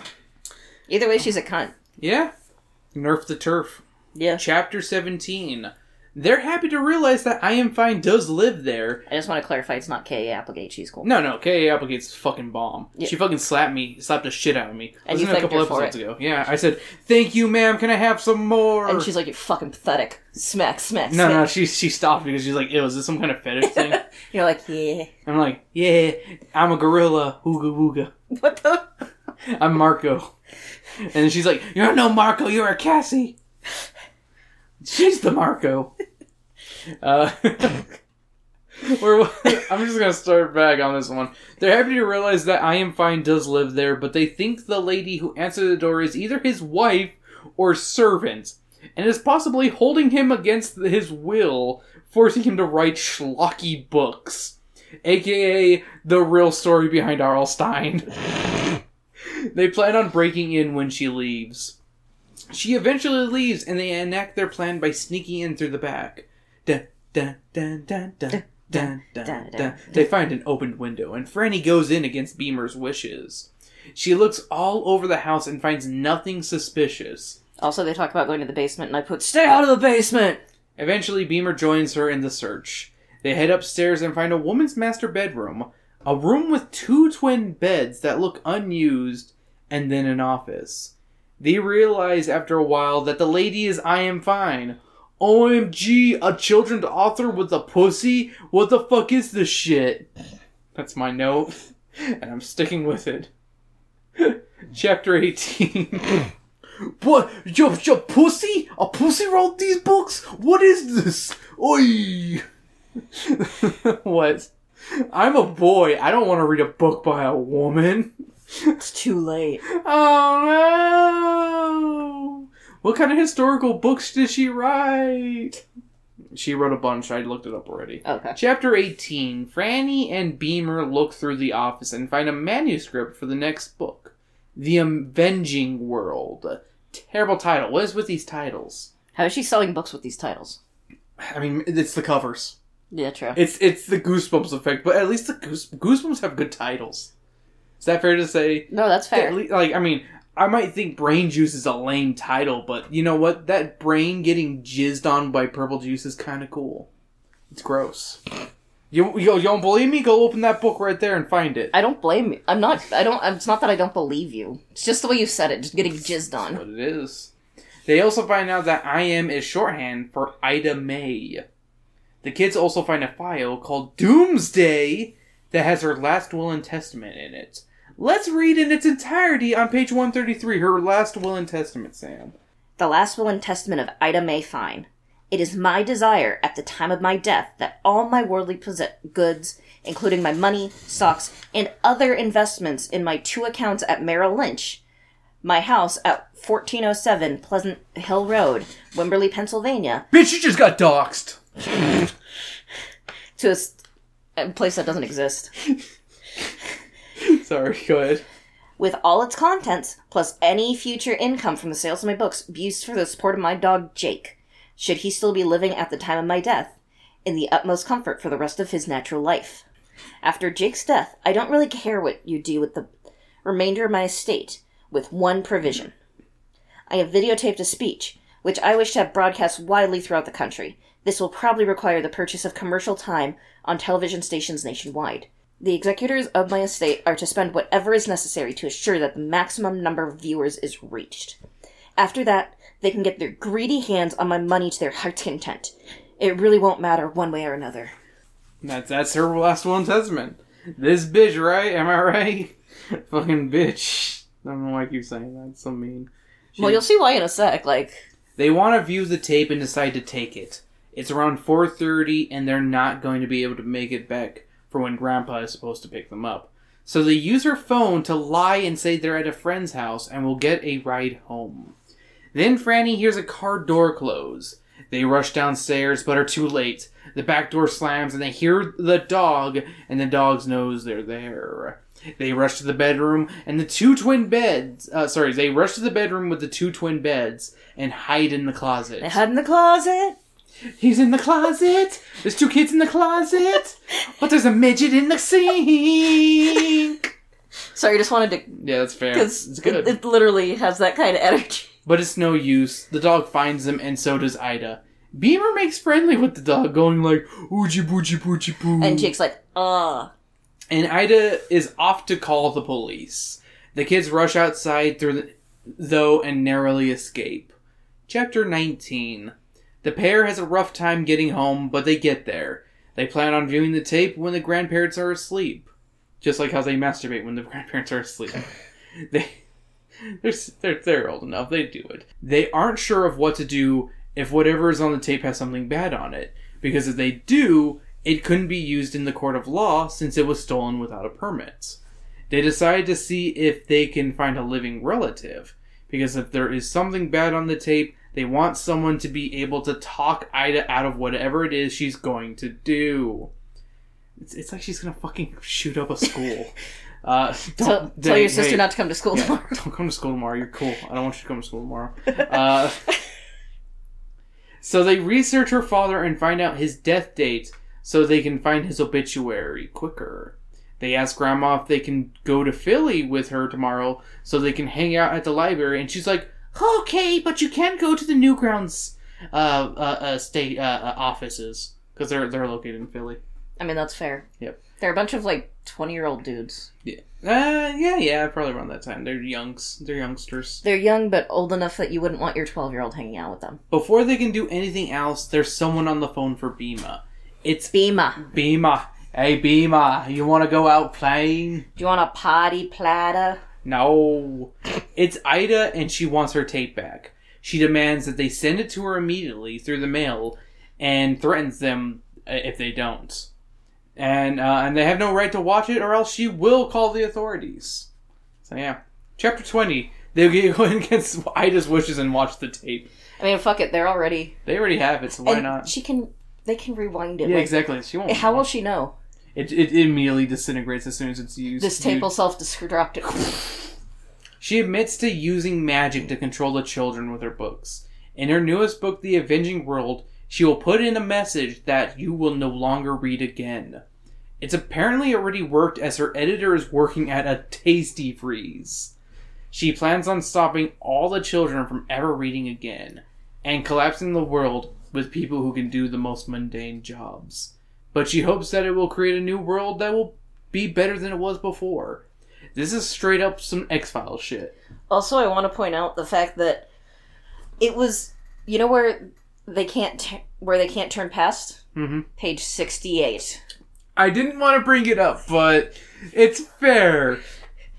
Either way, she's a cunt. Yeah. Nerf the turf. Yeah. Chapter 17. They're happy to realize that I Am Fine does live there. I just want to clarify, it's not K. Applegate. She's cool. No, no, K.A. Applegate's fucking bomb. Yeah. She fucking slapped me, slapped the shit out of me. And Wasn't you a couple episodes ago. Yeah, I said, thank you, ma'am, can I have some more? And she's like, "You're fucking pathetic." Smack, smack, no, smack. no, she, she stopped because she's like, ew, is this some kind of fetish thing? [laughs] You're like, yeah. I'm like, yeah, I'm a gorilla, ooga wooga. What the? [laughs] I'm Marco. And she's like, You're no Marco, you're a Cassie. She's the Marco. [laughs] Uh, [laughs] I'm just gonna start back on this one. They're happy to realize that I Am Fine does live there, but they think the lady who answered the door is either his wife or servant, and is possibly holding him against his will, forcing him to write schlocky books, aka the real story behind R.L. Stine. [laughs] They plan on breaking in when she leaves. She eventually leaves, and they enact their plan by sneaking in through the back. Dun, dun, dun, dun, dun, dun, dun, dun. They find an opened window, and Franny goes in against Beamer's wishes. She looks all over the house and finds nothing suspicious. Also, they talk about going to the basement, and I put, stay out of the basement! Eventually, Beamer joins her in the search. They head upstairs and find a woman's master bedroom, a room with two twin beds that look unused, and then an office. They realize after a while that the lady is I am fine. OMG, a children's author with a pussy? What the fuck is this shit? That's my note, [laughs] and I'm sticking with it. [laughs] Chapter 18. [laughs] what? Your, your pussy? A pussy wrote these books? What is this? Oi! what? I'm a boy. I don't want to read a book by a woman. It's too late. [laughs] Oh no! What kind of historical books did she write? She wrote a bunch. I looked it up already. Okay. Chapter 18 Franny and Beamer look through the office and find a manuscript for the next book The Avenging World. Terrible title. What is with these titles? How is she selling books with these titles? I mean, it's the covers. Yeah, true. It's it's the Goosebumps effect, but at least the Goose, Goosebumps have good titles. Is that fair to say? no, that's fair. Like, I mean, I might think Brain Juice is a lame title, but you know what? That brain getting jizzed on by purple juice is kind of cool. It's gross. You, you, you don't believe me? Go open that book right there and find it. I don't blame you. I'm not. I don't. It's not that I don't believe you. It's just the way you said it. Just getting jizzed That's on. what it is. They also find out that I am is shorthand for Ida May. The kids also find a file called Doomsday that has her last will and testament in it. Let's read in its entirety on page 133 her last will and testament, Sam. The last will and testament of Ida May Fine. It is my desire at the time of my death that all my worldly possess- goods, including my money, stocks, and other investments in my two accounts at Merrill Lynch, my house at 1407 Pleasant Hill Road, Wimberley, Pennsylvania, Bitch, you just got doxxed! to a place that doesn't exist. [laughs] Sorry, go ahead. with all its contents, plus any future income from the sales of my books, used for the support of my dog Jake, should he still be living at the time of my death, in the utmost comfort for the rest of his natural life. After Jake's death, I don't really care what you do with the remainder of my estate, with one provision. I have videotaped a speech, which I wish to have broadcast widely throughout the country. This will probably require the purchase of commercial time on television stations nationwide. The executors of my estate are to spend whatever is necessary to assure that the maximum number of viewers is reached. After that, they can get their greedy hands on my money to their heart's content. It really won't matter one way or another. That's that's her last one testament. This bitch, right? Am I right? [laughs] Fucking bitch. I don't know why I keep saying that. It's so mean. She- Well, you'll see why in a sec. Like, They want to view the tape and decide to take it. It's around 4:30 and they're not going to be able to make it back for when grandpa is supposed to pick them up. So they use her phone to lie and say they're at a friend's house and will get a ride home. Then Franny hears a car door close. They rush downstairs but are too late. The back door slams and they hear the dog and the dog knows they're there. They rush to the bedroom and the two twin beds. Uh, sorry, they rush to the bedroom with the two twin beds and hide in the closet. they hide in the closet. He's in the closet. There's two kids in the closet, but there's a midget in the sink. Sorry, I just wanted to. Yeah, that's fair. Because It's good, it, it literally has that kind of energy. but it's no use. The dog finds them, and so does Ida. Beamer makes friendly with the dog, going like "oochie boochie boochie boo," And Jake's like, uh. and Ida is off to call the police. The kids rush outside through the, though and narrowly escape. Chapter 19. The pair has a rough time getting home, but they get there. They plan on viewing the tape when the grandparents are asleep. Just like how they masturbate when the [laughs] grandparents are asleep. [laughs] they they're, they're they're old enough, they do it. They aren't sure of what to do if whatever is on the tape has something bad on it, because if they do, it couldn't be used in the court of law since it was stolen without a permit. They decide to see if they can find a living relative, because if there is something bad on the tape, they want someone to be able to talk Ida out of whatever it is she's going to do. It's, it's like she's gonna fucking shoot up a school. [laughs] Uh, Tell, don't- tell your sister hey, not to come to school yeah, tomorrow. don't come to school tomorrow. You're cool. I don't want you to come to school tomorrow. [laughs] Uh, so they research her father and find out his death date so they can find his obituary quicker. They ask Grandma if they can go to Philly with her tomorrow so they can hang out at the library, and she's like, "Okay, but you can't go to the Newgrounds uh, uh, uh, state uh, uh, offices because they're they're located in Philly." I mean, that's fair. Yep. They're a bunch of like twenty-year-old dudes. Yeah. Uh, yeah, yeah, probably around that time. They're youngs. They're youngsters. They're young but old enough that you wouldn't want your twelve-year-old hanging out with them. Before they can do anything else, there's someone on the phone for Bima. It's Bima, Bima. Hey, Bima, you want to go out playing? do you want a potty platter? No. It's Ida, and she wants her tape back. She demands that they send it to her immediately through the mail, and threatens them if they don't. And uh, and they have no right to watch it, or else she will call the authorities. So yeah, chapter twenty. They'll get go [laughs] against Ida's wishes and watch the tape. I mean, fuck it. They're already. They already have it, so why and not? She can. They can rewind it. Yeah, like, exactly. She won't. How will she know? It, it immediately disintegrates as soon as it's used. This tape will self-destruct. She admits to using magic to control the children with her books. In her newest book, The Avenging World, she will put in a message that you will no longer read again. It's apparently already worked as her editor is working at a tasty freeze. She plans on stopping all the children from ever reading again and collapsing the world with people who can do the most mundane jobs. But she hopes that it will create a new world that will be better than it was before. This is straight up some X Files shit. Also, I want to point out the fact that it was, you know, where they can't t- where they can't turn past Mm-hmm. page sixty-eight. I didn't want to bring it up, but it's fair.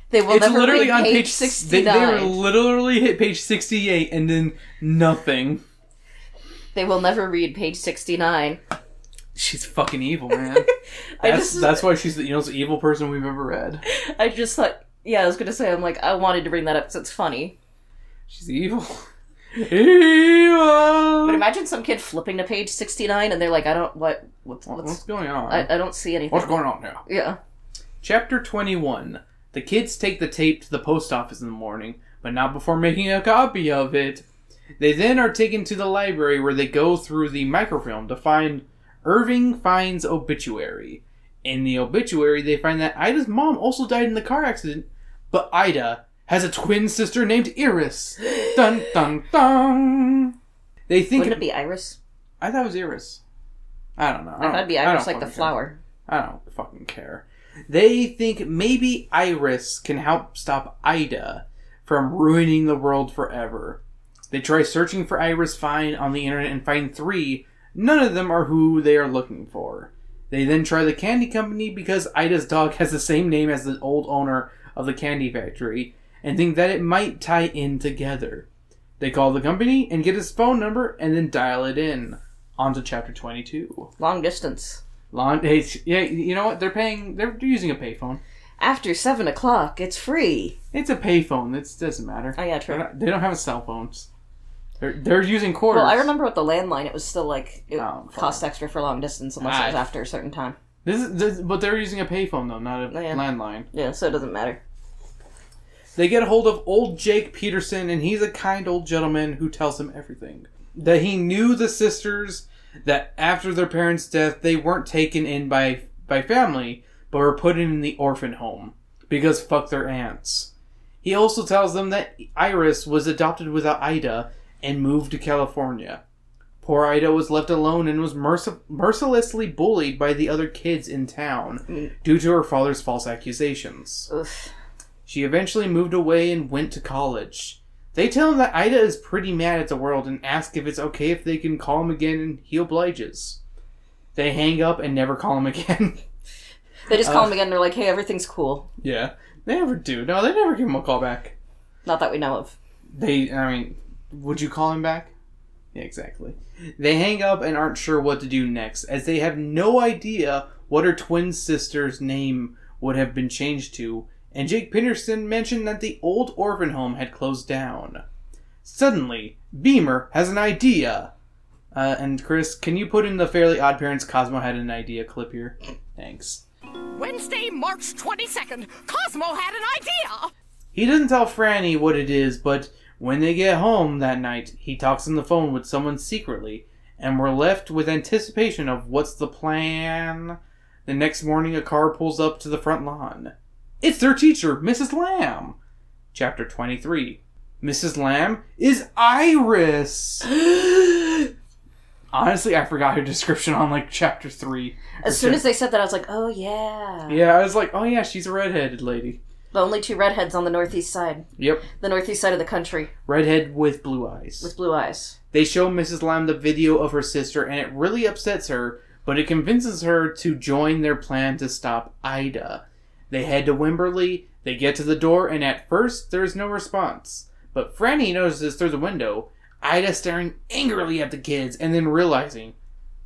They will it's never literally on page page They, sixty-nine. they were literally hit page sixty-eight and then nothing. They will never read page sixty-nine. She's fucking evil, man. [laughs] That's, just, that's why she's the you know the evil person we've ever read. I just thought, yeah, I was gonna say, I'm like, I wanted to bring that up because it's funny. She's evil. [laughs] Evil. But imagine some kid flipping to page sixty-nine and they're like, I don't what what's What's what's going on? I, I don't see anything. What's going on now? Yeah. Chapter 21. The kids take the tape to the post office in the morning, but not before making a copy of it. They then are taken to the library where they go through the microfilm to find Irving Fine's obituary. In the obituary, they find that Ida's mom also died in the car accident, but Ida has a twin sister named Iris. [gasps] Dun dun dun. They think Wouldn't it be Iris? I thought it was Iris. I don't know. I I thought it'd be Iris like the fucking care. flower. I don't fucking care. They think maybe Iris can help stop Ida from ruining the world forever. They try searching for Iris Fine on the internet and find three. None of them are who they are looking for. They then try the candy company because Ida's dog has the same name as the old owner of the candy factory and think that it might tie in together. They call the company and get his phone number and then dial it in. On to chapter 22. Long distance. Long days. Yeah, you know what? They're paying. They're using a payphone. After seven o'clock, it's free. It's a payphone. It doesn't matter. Oh yeah, true. not- they don't have cell phones. They're they're using quarters. Well, I remember with the landline, it was still like it Oh, cost extra for long distance unless it was Ah. after a certain time. This is, this, but they're using a payphone though, not a Oh, yeah. landline. Yeah, so it doesn't matter. They get a hold of old Jake Peterson, and he's a kind old gentleman who tells them everything. That he knew the sisters. That after their parents' death, they weren't taken in by by family, but were put in the orphan home because fuck their aunts. He also tells them that Iris was adopted without Ida and moved to California. Poor Ida was left alone and was merc- mercilessly bullied by the other kids in town due to her father's false accusations. Oof. She eventually moved away and went to college. They tell him that Ida is pretty mad at the world and ask if it's okay if they can call him again, and he obliges. They hang up and never call him again. [laughs] They just call Uh, him again. and They're like, "Hey, everything's cool." yeah, they never do. No, they never give him a call back. Not that we know of. They, I mean, would you call him back? Yeah, exactly. They hang up and aren't sure what to do next, as they have no idea what her twin sister's name would have been changed to, and Jake Peterson mentioned that the old orphan home had closed down. Suddenly, Beamer has an idea. Uh, and Chris, can you put in the Fairly Odd Parents Cosmo had an idea clip here? Thanks. Wednesday, March 22nd, Cosmo had an idea. He doesn't tell Franny what it is, but when they get home that night, he talks on the phone with someone secretly, and we're left with anticipation of what's the plan. The next morning, a car pulls up to the front lawn. It's their teacher, Mrs. Lamb. Chapter 23. Mrs. Lamb is Iris. [gasps] Honestly, I forgot her description on like chapter 3. As soon as they said that, I was like, oh yeah. Yeah, I was like, oh yeah, she's a redheaded lady. The only two redheads on the northeast side. Yep. The northeast side of the country Redhead with blue eyes. with blue eyes. They show Mrs. Lamb the video of her sister, and it really upsets her, but it convinces her to join their plan to stop Ida. They head to Wimberley, they get to the door, and at first there's no response. But Franny notices through the window Ida staring angrily at the kids and then realizing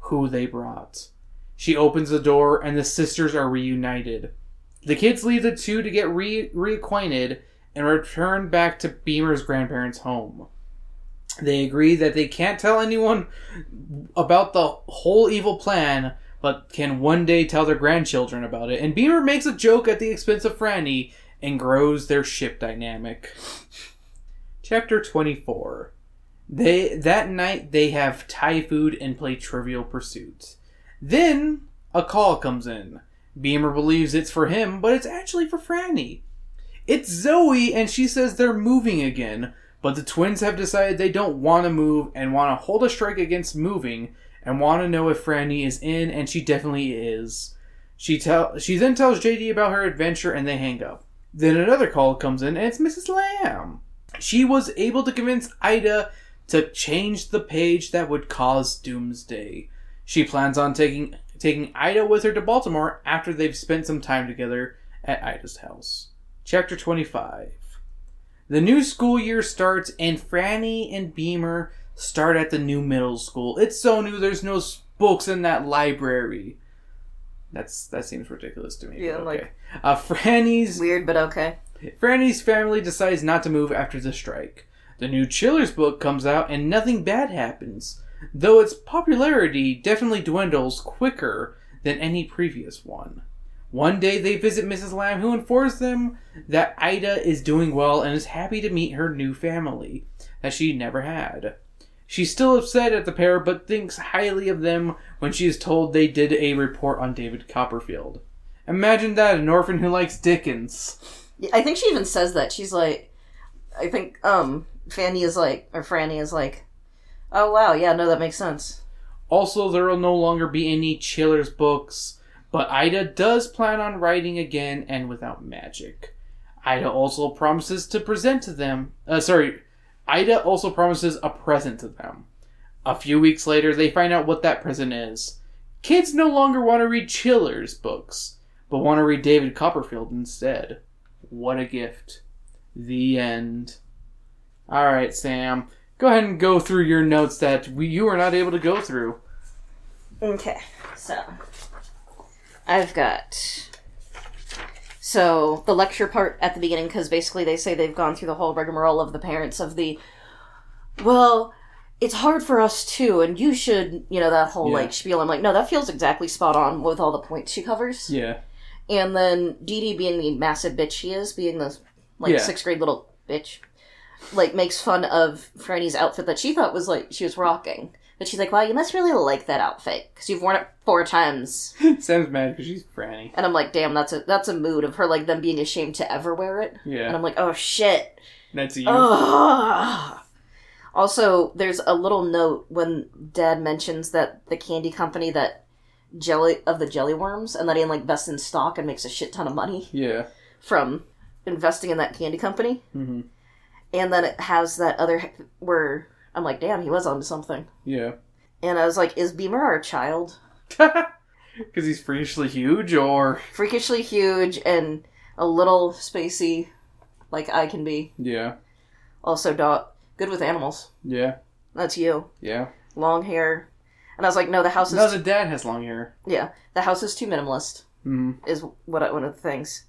who they brought. She opens the door, and the sisters are reunited. The kids leave the two to get re- reacquainted and return back to Beamer's grandparents' home. They agree that they can't tell anyone about the whole evil plan, but can one day tell their grandchildren about it. And Beamer makes a joke at the expense of Franny and grows their ship dynamic. Chapter 24. They that night they have Thai food and play Trivial Pursuit. Then a call comes in. Beamer believes it's for him, but it's actually for Franny. It's Zoe, and she says they're moving again, but the twins have decided they don't want to move and want to hold a strike against moving and want to know if Franny is in, and she definitely is. She tell she then tells JD about her adventure, and they hang up. Then another call comes in, and it's Mrs. Lamb. She was able to convince Ida to change the page that would cause doomsday. She plans on taking taking Ida with her to Baltimore after they've spent some time together at Ida's house. Chapter 25. The new school year starts, and Franny and Beamer start at the new middle school. It's so new, there's no books in that library. That's that seems ridiculous to me. Yeah, but like- uh, Franny's Weird, but okay. Franny's family decides not to move after the strike. The new Chillers book comes out and nothing bad happens, though its popularity definitely dwindles quicker than any previous one. One day they visit Mrs. Lamb, who informs them that Ida is doing well and is happy to meet her new family that she never had. She's still upset at the pair, but thinks highly of them when she is told they did a report on David Copperfield. Imagine that, an orphan who likes Dickens. I think she even says that. She's like, I think um Fanny is like, or Franny is like, oh wow, yeah, no, that makes sense. Also, there will no longer be any Chillers books, but Ida does plan on writing again and without magic. Ida also promises to present to them. Uh, sorry, Ida also promises a present to them. A few weeks later, they find out what that present is. Kids no longer want to read Chillers books, but want to read David Copperfield instead. What a gift. The end. Alright, Sam. Go ahead and go through your notes that we, you were not able to go through. Okay, so I've got so the lecture part at the beginning because basically they say they've gone through the whole rigmarole of the parents of the well it's hard for us too and you should you know that whole Yeah. like spiel i'm like no that feels exactly spot on with all the points she covers Yeah. and then Dee Dee being the massive bitch she is being the like Yeah. sixth grade little bitch like makes fun of Franny's outfit that she thought was like she was rocking but she's like wow you must really like that outfit because you've worn it four times [laughs] Sam's mad because she's Franny. and I'm like, damn, that's a that's a mood of her like them being ashamed to ever wear it. Yeah. And I'm like, oh shit. That's you. Ugh. Also, there's a little note when Dad mentions that the candy company that jelly of the jelly worms and that he like invests in stock and makes a shit ton of money Yeah. from investing in that candy company. Mhm. And then it has that other where I'm like, damn, he was onto something. Yeah. And I was like, is Beamer our child? [laughs] Because he's freakishly huge, or Freakishly huge and a little spacey, like I can be. yeah, Also, dot good with animals. yeah, That's you. yeah. Long hair. And I was like, no, the house is No, the dad has long hair. yeah, the house is too minimalist. Mm. Is what I, one of the things.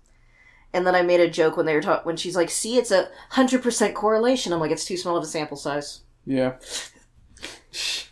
And then I made a joke when they were talking when she's like, "See, it's a hundred percent correlation." I'm like, "It's too small of a sample size." Yeah. [laughs]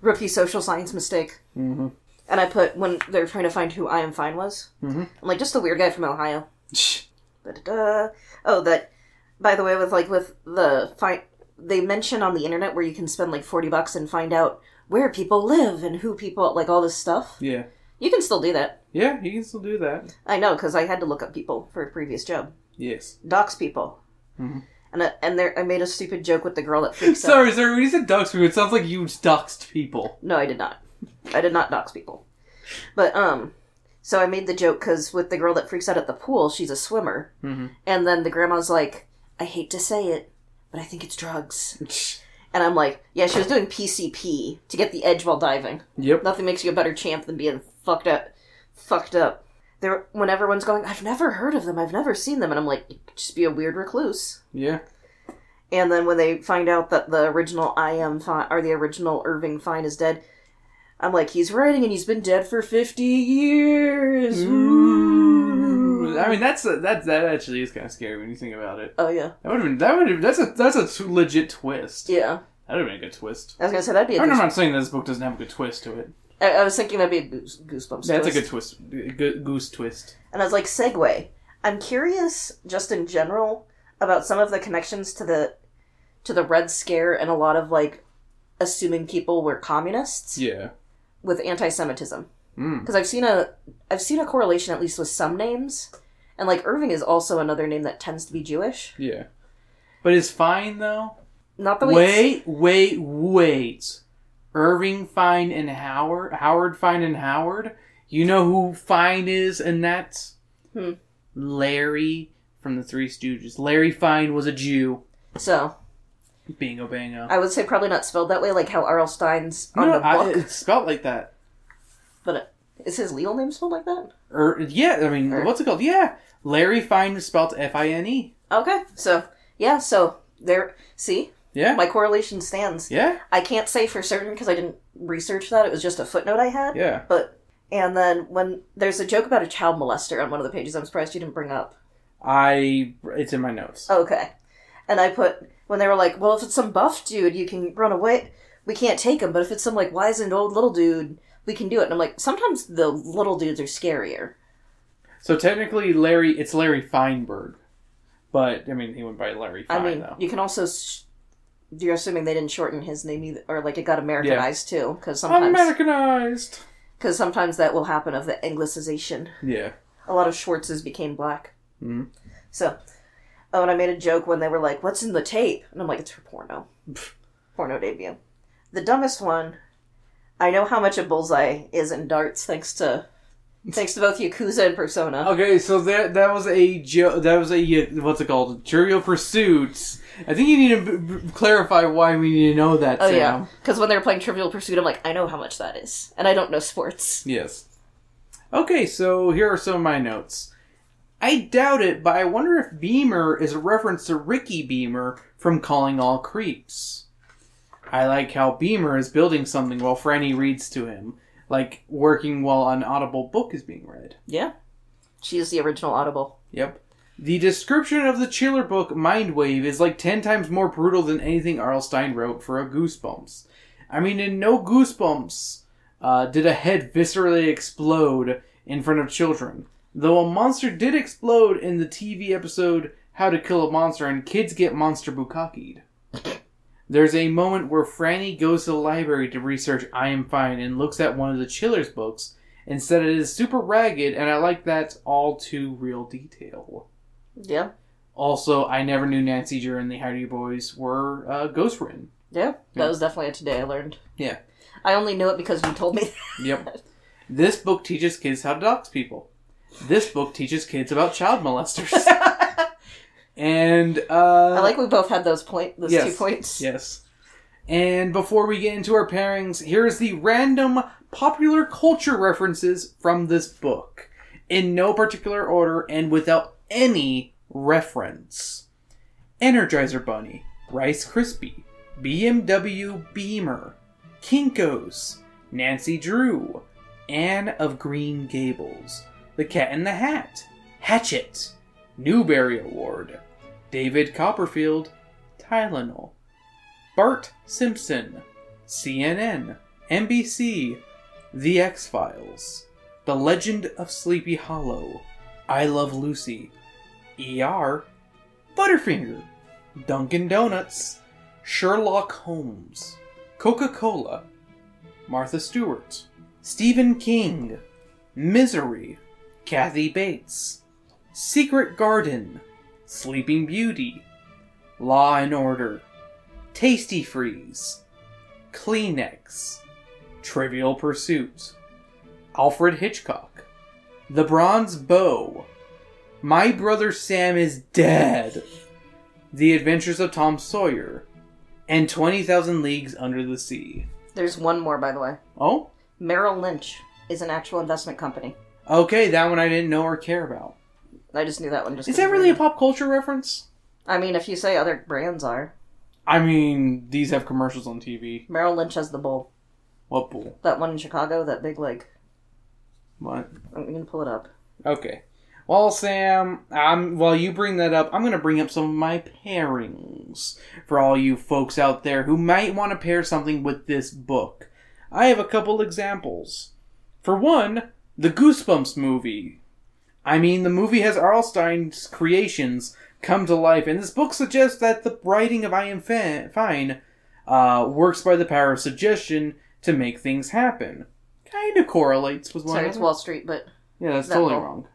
Rookie social science mistake. hmm and I put when they're trying to find who I am fine was. Mhm. I'm like just the weird guy from Ohio. [laughs] Da-da-da. Oh, that. By the way, with like with the find, they mention on the internet where you can spend like forty bucks and find out where people live and who people like all this stuff. Yeah. You can still do that. Yeah, you can still do that. I know because I had to look up people for a previous job. Yes. Dox people. Mhm. And I, and there, I made a stupid joke with the girl that freaks [laughs] out. Sorry, sorry, when you said dox people, it sounds like you doxed people. No, I did not. I did not dox people. But um, so I made the joke because with the girl that freaks out at the pool, she's a swimmer, Mhm. and then the grandma's like, "I hate to say it, but I think it's drugs." [laughs] And I'm like, "Yeah, she was doing PCP to get the edge while diving. Yep. Nothing makes you a better champ than being fucked up, fucked up." There, when everyone's going, "I've never heard of them. I've never seen them," and I'm like, "Just be a weird recluse." Yeah. And then when they find out that the original I am Fine or the original Irving Fine is dead, I'm like, he's writing and he's been dead for fifty years. Ooh. I mean, that's a, that that actually is kind of scary when you think about it. Oh yeah, That would have been that would have that's a that's a t- legit twist. yeah. That would have been a good twist. I was gonna say that'd be a I mean, I'm goose- not saying this book doesn't have a good twist to it. I, I was thinking that'd be a goose, goosebumps. That's a good twist. Goose twist. And I was like, segue. I'm curious, just in general, about some of the connections to the to the Red Scare and a lot of like assuming people were communists Yeah. with anti-Semitism. Mm. because I've seen a I've seen a correlation at least with some names, and like Irving is also another name that tends to be Jewish. Yeah. But it's fine though. Not the way. Wait, wait, wait. Irving Fine and Howard, Howard Fine and Howard. You know who Fine is, and that's Hmm. Larry from the Three Stooges. Larry Fine was a Jew. So Bingo bango. I would say probably not spelled that way, like how R.L. Stine's on No, the I, book. it's spelled like that. but uh, is his legal name spelled like that? Or yeah, I mean, Or- what's it called? Yeah, Larry Fine is spelled F I N E. Okay, so yeah, so there. See, Yeah, my correlation stands. yeah, I can't say for certain because I didn't research that. It was just a footnote I had. yeah. But and then when there's a joke about a child molester on one of the pages, I'm surprised you didn't bring up. I it's in my notes. Oh, okay. And I put when they were like, "Well, if it's some buff dude, you can run away. We can't take him. But if it's some like wizened old little dude, we can do it." And I'm like, sometimes the little dudes are scarier. So technically, Larry, it's Larry Feinberg, but I mean, he went by Larry I mean, though. you can also. Sh- you're assuming they didn't shorten his name either, or like it got Americanized too, because sometimes Americanized. because sometimes that will happen of the anglicization. Yeah. A lot of Schwartzes became black. Mhm. So, oh, and I made a joke when they were like, "What's in the tape?" And I'm like, "It's for porno, [laughs] porno debut." The dumbest one. I know how much a bullseye is in darts, thanks to thanks to both Yakuza and Persona. Okay, so that that was a jo- that was a what's it called? Trivial Pursuits. I think you need to b- b- clarify why we need to know that. Oh Sam. yeah, because when they were playing Trivial Pursuit, I'm like, I know how much that is, and I don't know sports. Yes. Okay, so here are some of my notes. I doubt it, but I wonder if Beamer is a reference to Ricky Beamer from Calling All Creeps. I like how Beamer is building something while Franny reads to him, like working while an audible book is being read. Yeah, she is the original Audible. Yep. The description of the Chiller book Mindwave is like 10 times more brutal than anything R.L. Stine wrote for a Goosebumps. I mean, in no Goosebumps uh, did a head viscerally explode in front of children. Though a monster did explode in the TV episode How to Kill a Monster and kids get monster bukkakied. There's a moment where Franny goes to the library to research I Am Fine and looks at one of the Chiller's books and said it is super ragged, and I like that all too real detail. Yeah, Also, I never knew Nancy Drew and the Hardy Boys were uh, ghost written. yeah, that Yeah. was definitely a today I learned. Yeah. I only knew it because you told me. Yep. this book teaches kids how to dox people. This book teaches kids about child molesters. [laughs] and uh, I like we both had those point those Yes. two points. Yes. And before we get into our pairings, here's the random popular culture references from this book. In no particular order and without any reference. Energizer Bunny, Rice Krispie, BMW Beamer, Kinkos, Nancy Drew, Anne of Green Gables, The Cat in the Hat, Hatchet, Newbery Award, David Copperfield, Tylenol, Bart Simpson, CNN, NBC, The X Files, The Legend of Sleepy Hollow, I Love Lucy, ER, Butterfinger, Dunkin' Donuts, Sherlock Holmes, Coca Cola, Martha Stewart, Stephen King, Misery, Kathy Bates, Secret Garden, Sleeping Beauty, Law and Order, Tasty Freeze, Kleenex, Trivial Pursuit, Alfred Hitchcock, The Bronze Bow, My Brother Sam is Dead, The Adventures of Tom Sawyer, and 20,000 Leagues Under the Sea. There's one more, by the way. Oh? Merrill Lynch is an actual investment company. Okay, that one I didn't know or care about. I just knew that one. Just is that really a pop culture reference? I mean, if you say other brands are, I mean, these have commercials on TV. Merrill Lynch has the bowl. What bull? That one in Chicago, that big like. What? I'm gonna pull it up. Okay. Well, Sam, um, while you bring that up, I'm going to bring up some of my pairings for all you folks out there who might want to pair something with this book. I have a couple examples. For one, the Goosebumps movie. I mean, the movie has R.L. Stine's creations come to life, and this book suggests that the writing of I Am Fa- Fine uh, works by the power of suggestion to make things happen. Kind of correlates with one Sorry, it's. Wall Street, but Yeah, that's That totally wrong.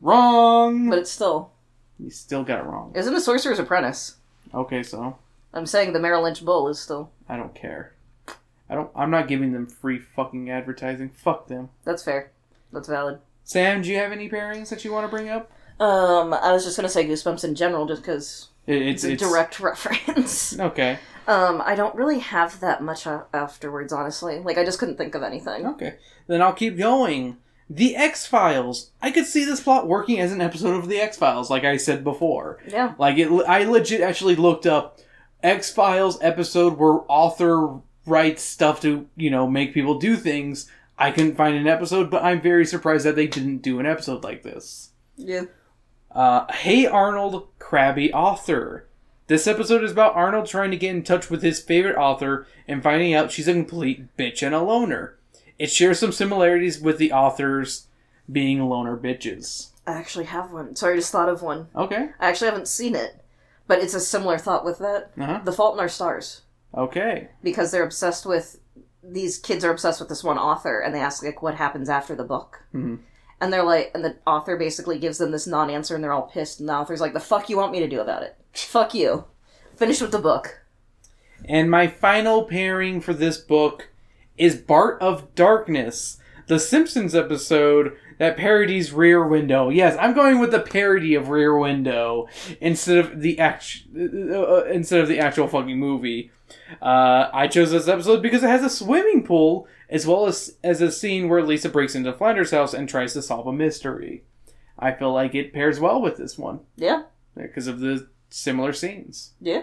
Wrong. but it's still you still got it wrong. isn't a Sorcerer's Apprentice. Okay, so I'm saying the Merrill Lynch Bull is still. I don't care. I don't. I'm not giving them free fucking advertising. Fuck them. That's fair. That's valid. Sam, do you have any pairings that you want to bring up? Um, I was just gonna say Goosebumps in general, just because It's it's a it's direct [laughs] reference. Okay. Um, I don't really have that much a- afterwards, honestly. Like, I just couldn't think of anything. Okay. Then I'll keep going. The X Files. I could see this plot working as an episode of the X Files, like I said before. Yeah. Like it, I legit actually looked up X Files episode where author writes stuff to you know make people do things. I couldn't find an episode, but I'm very surprised that they didn't do an episode like this. Yeah. Uh, hey Arnold, crabby author. This episode is about Arnold trying to get in touch with his favorite author and finding out she's a complete bitch and a loner. It shares some similarities with the authors being loner bitches. I actually have one. Sorry, I just thought of one. Okay. I actually haven't seen it, but it's a similar thought with that. Uh-huh. The Fault in Our Stars. Okay. Because they're obsessed with. These kids are obsessed with this one author, and they ask, like, what happens after the book. Mhm. And they're like, and the author basically gives them this non answer, and they're all pissed, and the author's like, the fuck you want me to do about it? Fuck you. Finish with the book. And my final pairing for this book is Bart of Darkness, the Simpsons episode that parodies Rear Window. Yes, I'm going with the parody of Rear Window instead of the act- uh, instead of the actual fucking movie. Uh, I chose this episode because it has a swimming pool as well as as a scene where Lisa breaks into Flanders' house and tries to solve a mystery. I feel like it pairs well with this one Yeah. because of the similar scenes. Yeah.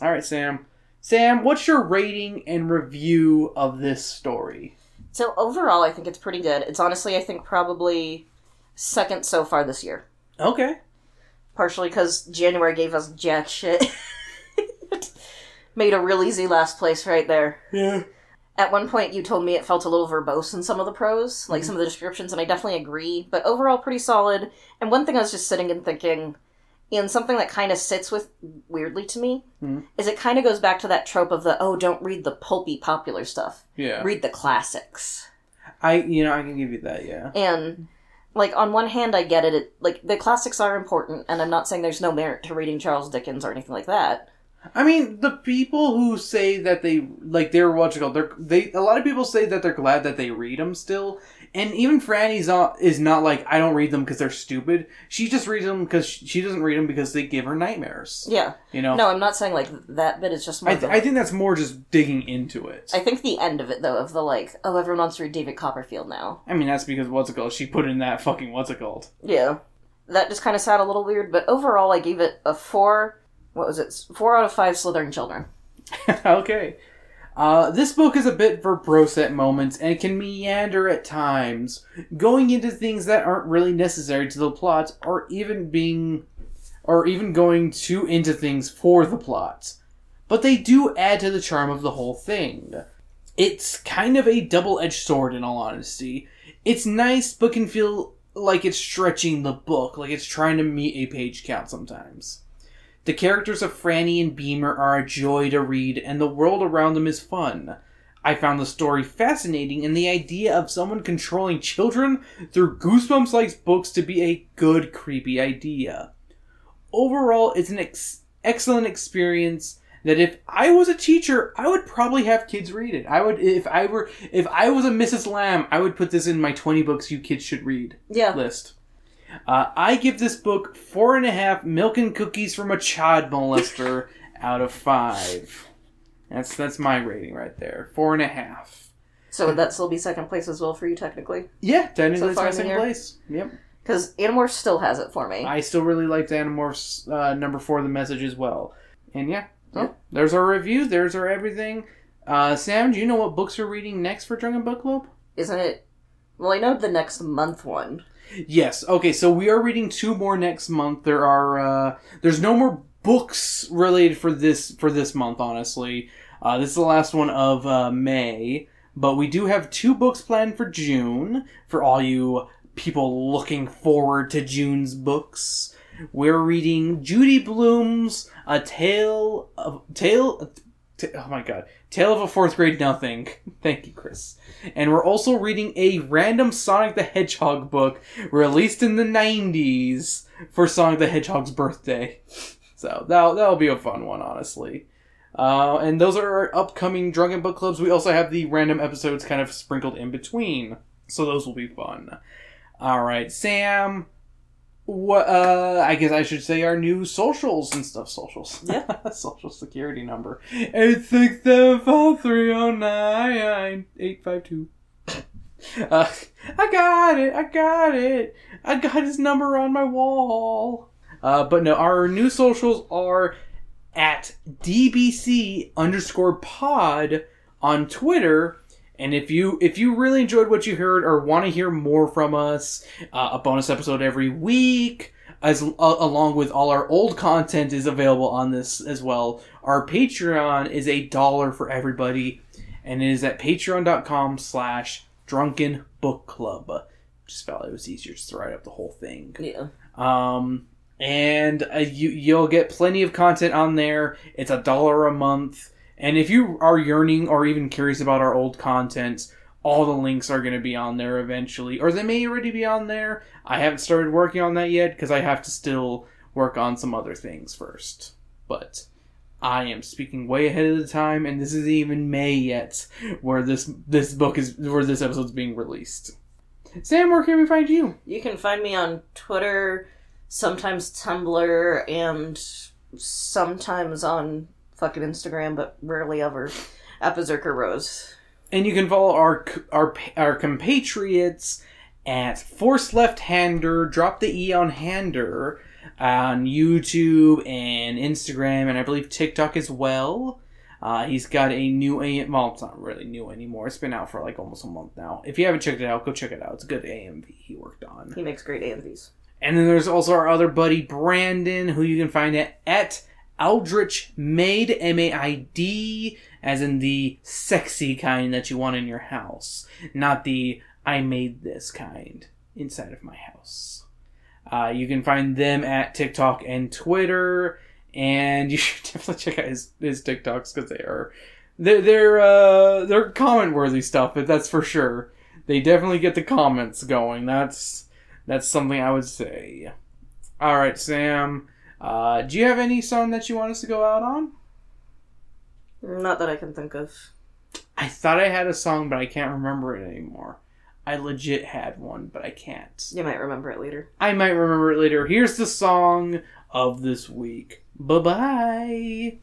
All right, Sam. Sam, what's your rating and review of this story? So overall, I think it's pretty good. It's honestly, I think, probably second so far this year. Okay. Partially because January gave us jack shit. [laughs] Made a real easy last place right there. Yeah. At one point, you told me it felt a little verbose in some of the prose, like some of the descriptions, and I definitely agree. But overall, pretty solid. And one thing I was just sitting and thinking, and something that kind of sits with weirdly to me, Mhm. is it kind of goes back to that trope of the oh, don't read the pulpy popular stuff, Yeah. read the classics. I, you know, I can give you that. Yeah. And like on one hand, I get it, it. Like the classics are important, and I'm not saying there's no merit to reading Charles Dickens or anything like that. I mean, the people who say that they like they're what you call they're they a lot of people say that they're glad that they read them still, and even Franny's not is not like I don't read them because they're stupid. She just reads them because she doesn't read them because they give her nightmares. Yeah. You know. No, I'm not saying like that bit. is just more. I, th- I think that's more just digging into it. I think the end of it though, of the like, oh, everyone wants to read David Copperfield now. I mean, that's because what's it called? She put in that fucking what's it called? Yeah, that just kind of sounded a little weird. But overall, I gave it a four. What was it? Four out of five Slytherin children. [laughs] okay. Uh, this book is a bit verbose at moments and can meander at times, going into things that aren't really necessary to the plot, or even being, or even going too into things for the plot. But they do add to the charm of the whole thing. it's kind of a double-edged sword in all honesty. It's nice, but can feel like it's stretching the book, like it's trying to meet a page count sometimes. The characters of Franny and Beamer are a joy to read, and the world around them is fun. I found the story fascinating, and the idea of someone controlling children through Goosebumps like books to be a good, creepy idea. Overall, it's an ex- excellent experience that if I was a teacher, I would probably have kids read it. I would, if I were, if I was a Mrs. Lamb, I would put this in my 20 books you kids should read Yeah. list. Uh, I give this book four and a half milk and cookies from a child molester [laughs] out of five. That's that's my rating right there. Four and a half. So would that still be second place as well for you, technically? Yeah, technically So it's far my second place. Yep. Because Animorphs still has it for me. I still really liked Animorphs uh, number four, the message as well. And yeah, so Yeah. there's our review. There's our everything. Uh, Sam, do you know what books we're reading next for Drunken Book Club? Isn't it? Well, I know the next month one. Yes. Okay. So we are reading two more next month. There are uh, there's no more books related for this for this month. Honestly, uh, this is the last one of uh, May, but we do have two books planned for June for all you people looking forward to June's books. We're reading Judy Blume's A Tale of Tale. Oh my god, Tale of a Fourth Grade Nothing. [laughs] Thank you, Chris. And we're also reading a random Sonic the Hedgehog book released in the 90s for Sonic the Hedgehog's birthday. [laughs] So that'll, that'll be a fun one, honestly. Uh, and those are our upcoming Drunken Book Clubs. We also have the random episodes kind of sprinkled in between. So those will be fun. Alright, Sam. What, uh, I guess I should say our new socials and stuff. Socials. Yeah. [laughs] Social security number. Eight six seven five three zero nine eight five two. [laughs] Uh, I got it. I got it. I got his number on my wall. Uh, but no, our new socials are at dbc underscore pod on Twitter. And if you if you really enjoyed what you heard or want to hear more from us, uh, a bonus episode every week, as uh, along with all our old content is available on this as well. Our Patreon is a dollar for everybody, and it is at patreon.com slash drunken book club. Just felt it was easier just to write up the whole thing. Yeah. Um, and uh, you you'll get plenty of content on there. It's a dollar a month, and if you are yearning or even curious about our old content, all the links are going to be on there eventually, or they may already be on there. I haven't started working on that yet because I have to still work on some other things first. But I am speaking way ahead of the time, and this isn't even May yet, where this this book is where this episode's being released. Sam, where can we find you? You can find me on Twitter, sometimes Tumblr, and sometimes on fucking Instagram, but rarely ever at Berserker Rose. And you can follow our our our compatriots at Force Left Hander. Drop the E on Hander on YouTube and Instagram, and I believe TikTok as well. Uh, he's got a new AM. Well, it's not really new anymore. It's been out for like almost a month now. If you haven't checked it out, go check it out. It's a good AMV he worked on. He makes great AMVs. And then there's also our other buddy Brandon, who you can find at at Aldrich Maid M A I D, as in the sexy kind that you want in your house, not the I made this kind inside of my house. Uh, you can find them at TikTok and Twitter, and you [laughs] should definitely check out his his TikToks because they are they're they're uh, they're comment worthy stuff, but that's for sure. They definitely get the comments going. That's that's something I would say. All right, Sam. Uh, do you have any song that you want us to go out on? Not that I can think of. I thought I had a song, but I can't remember it anymore. I legit had one, but I can't. You might remember it later. I might remember it later. Here's the song of this week. Bye bye.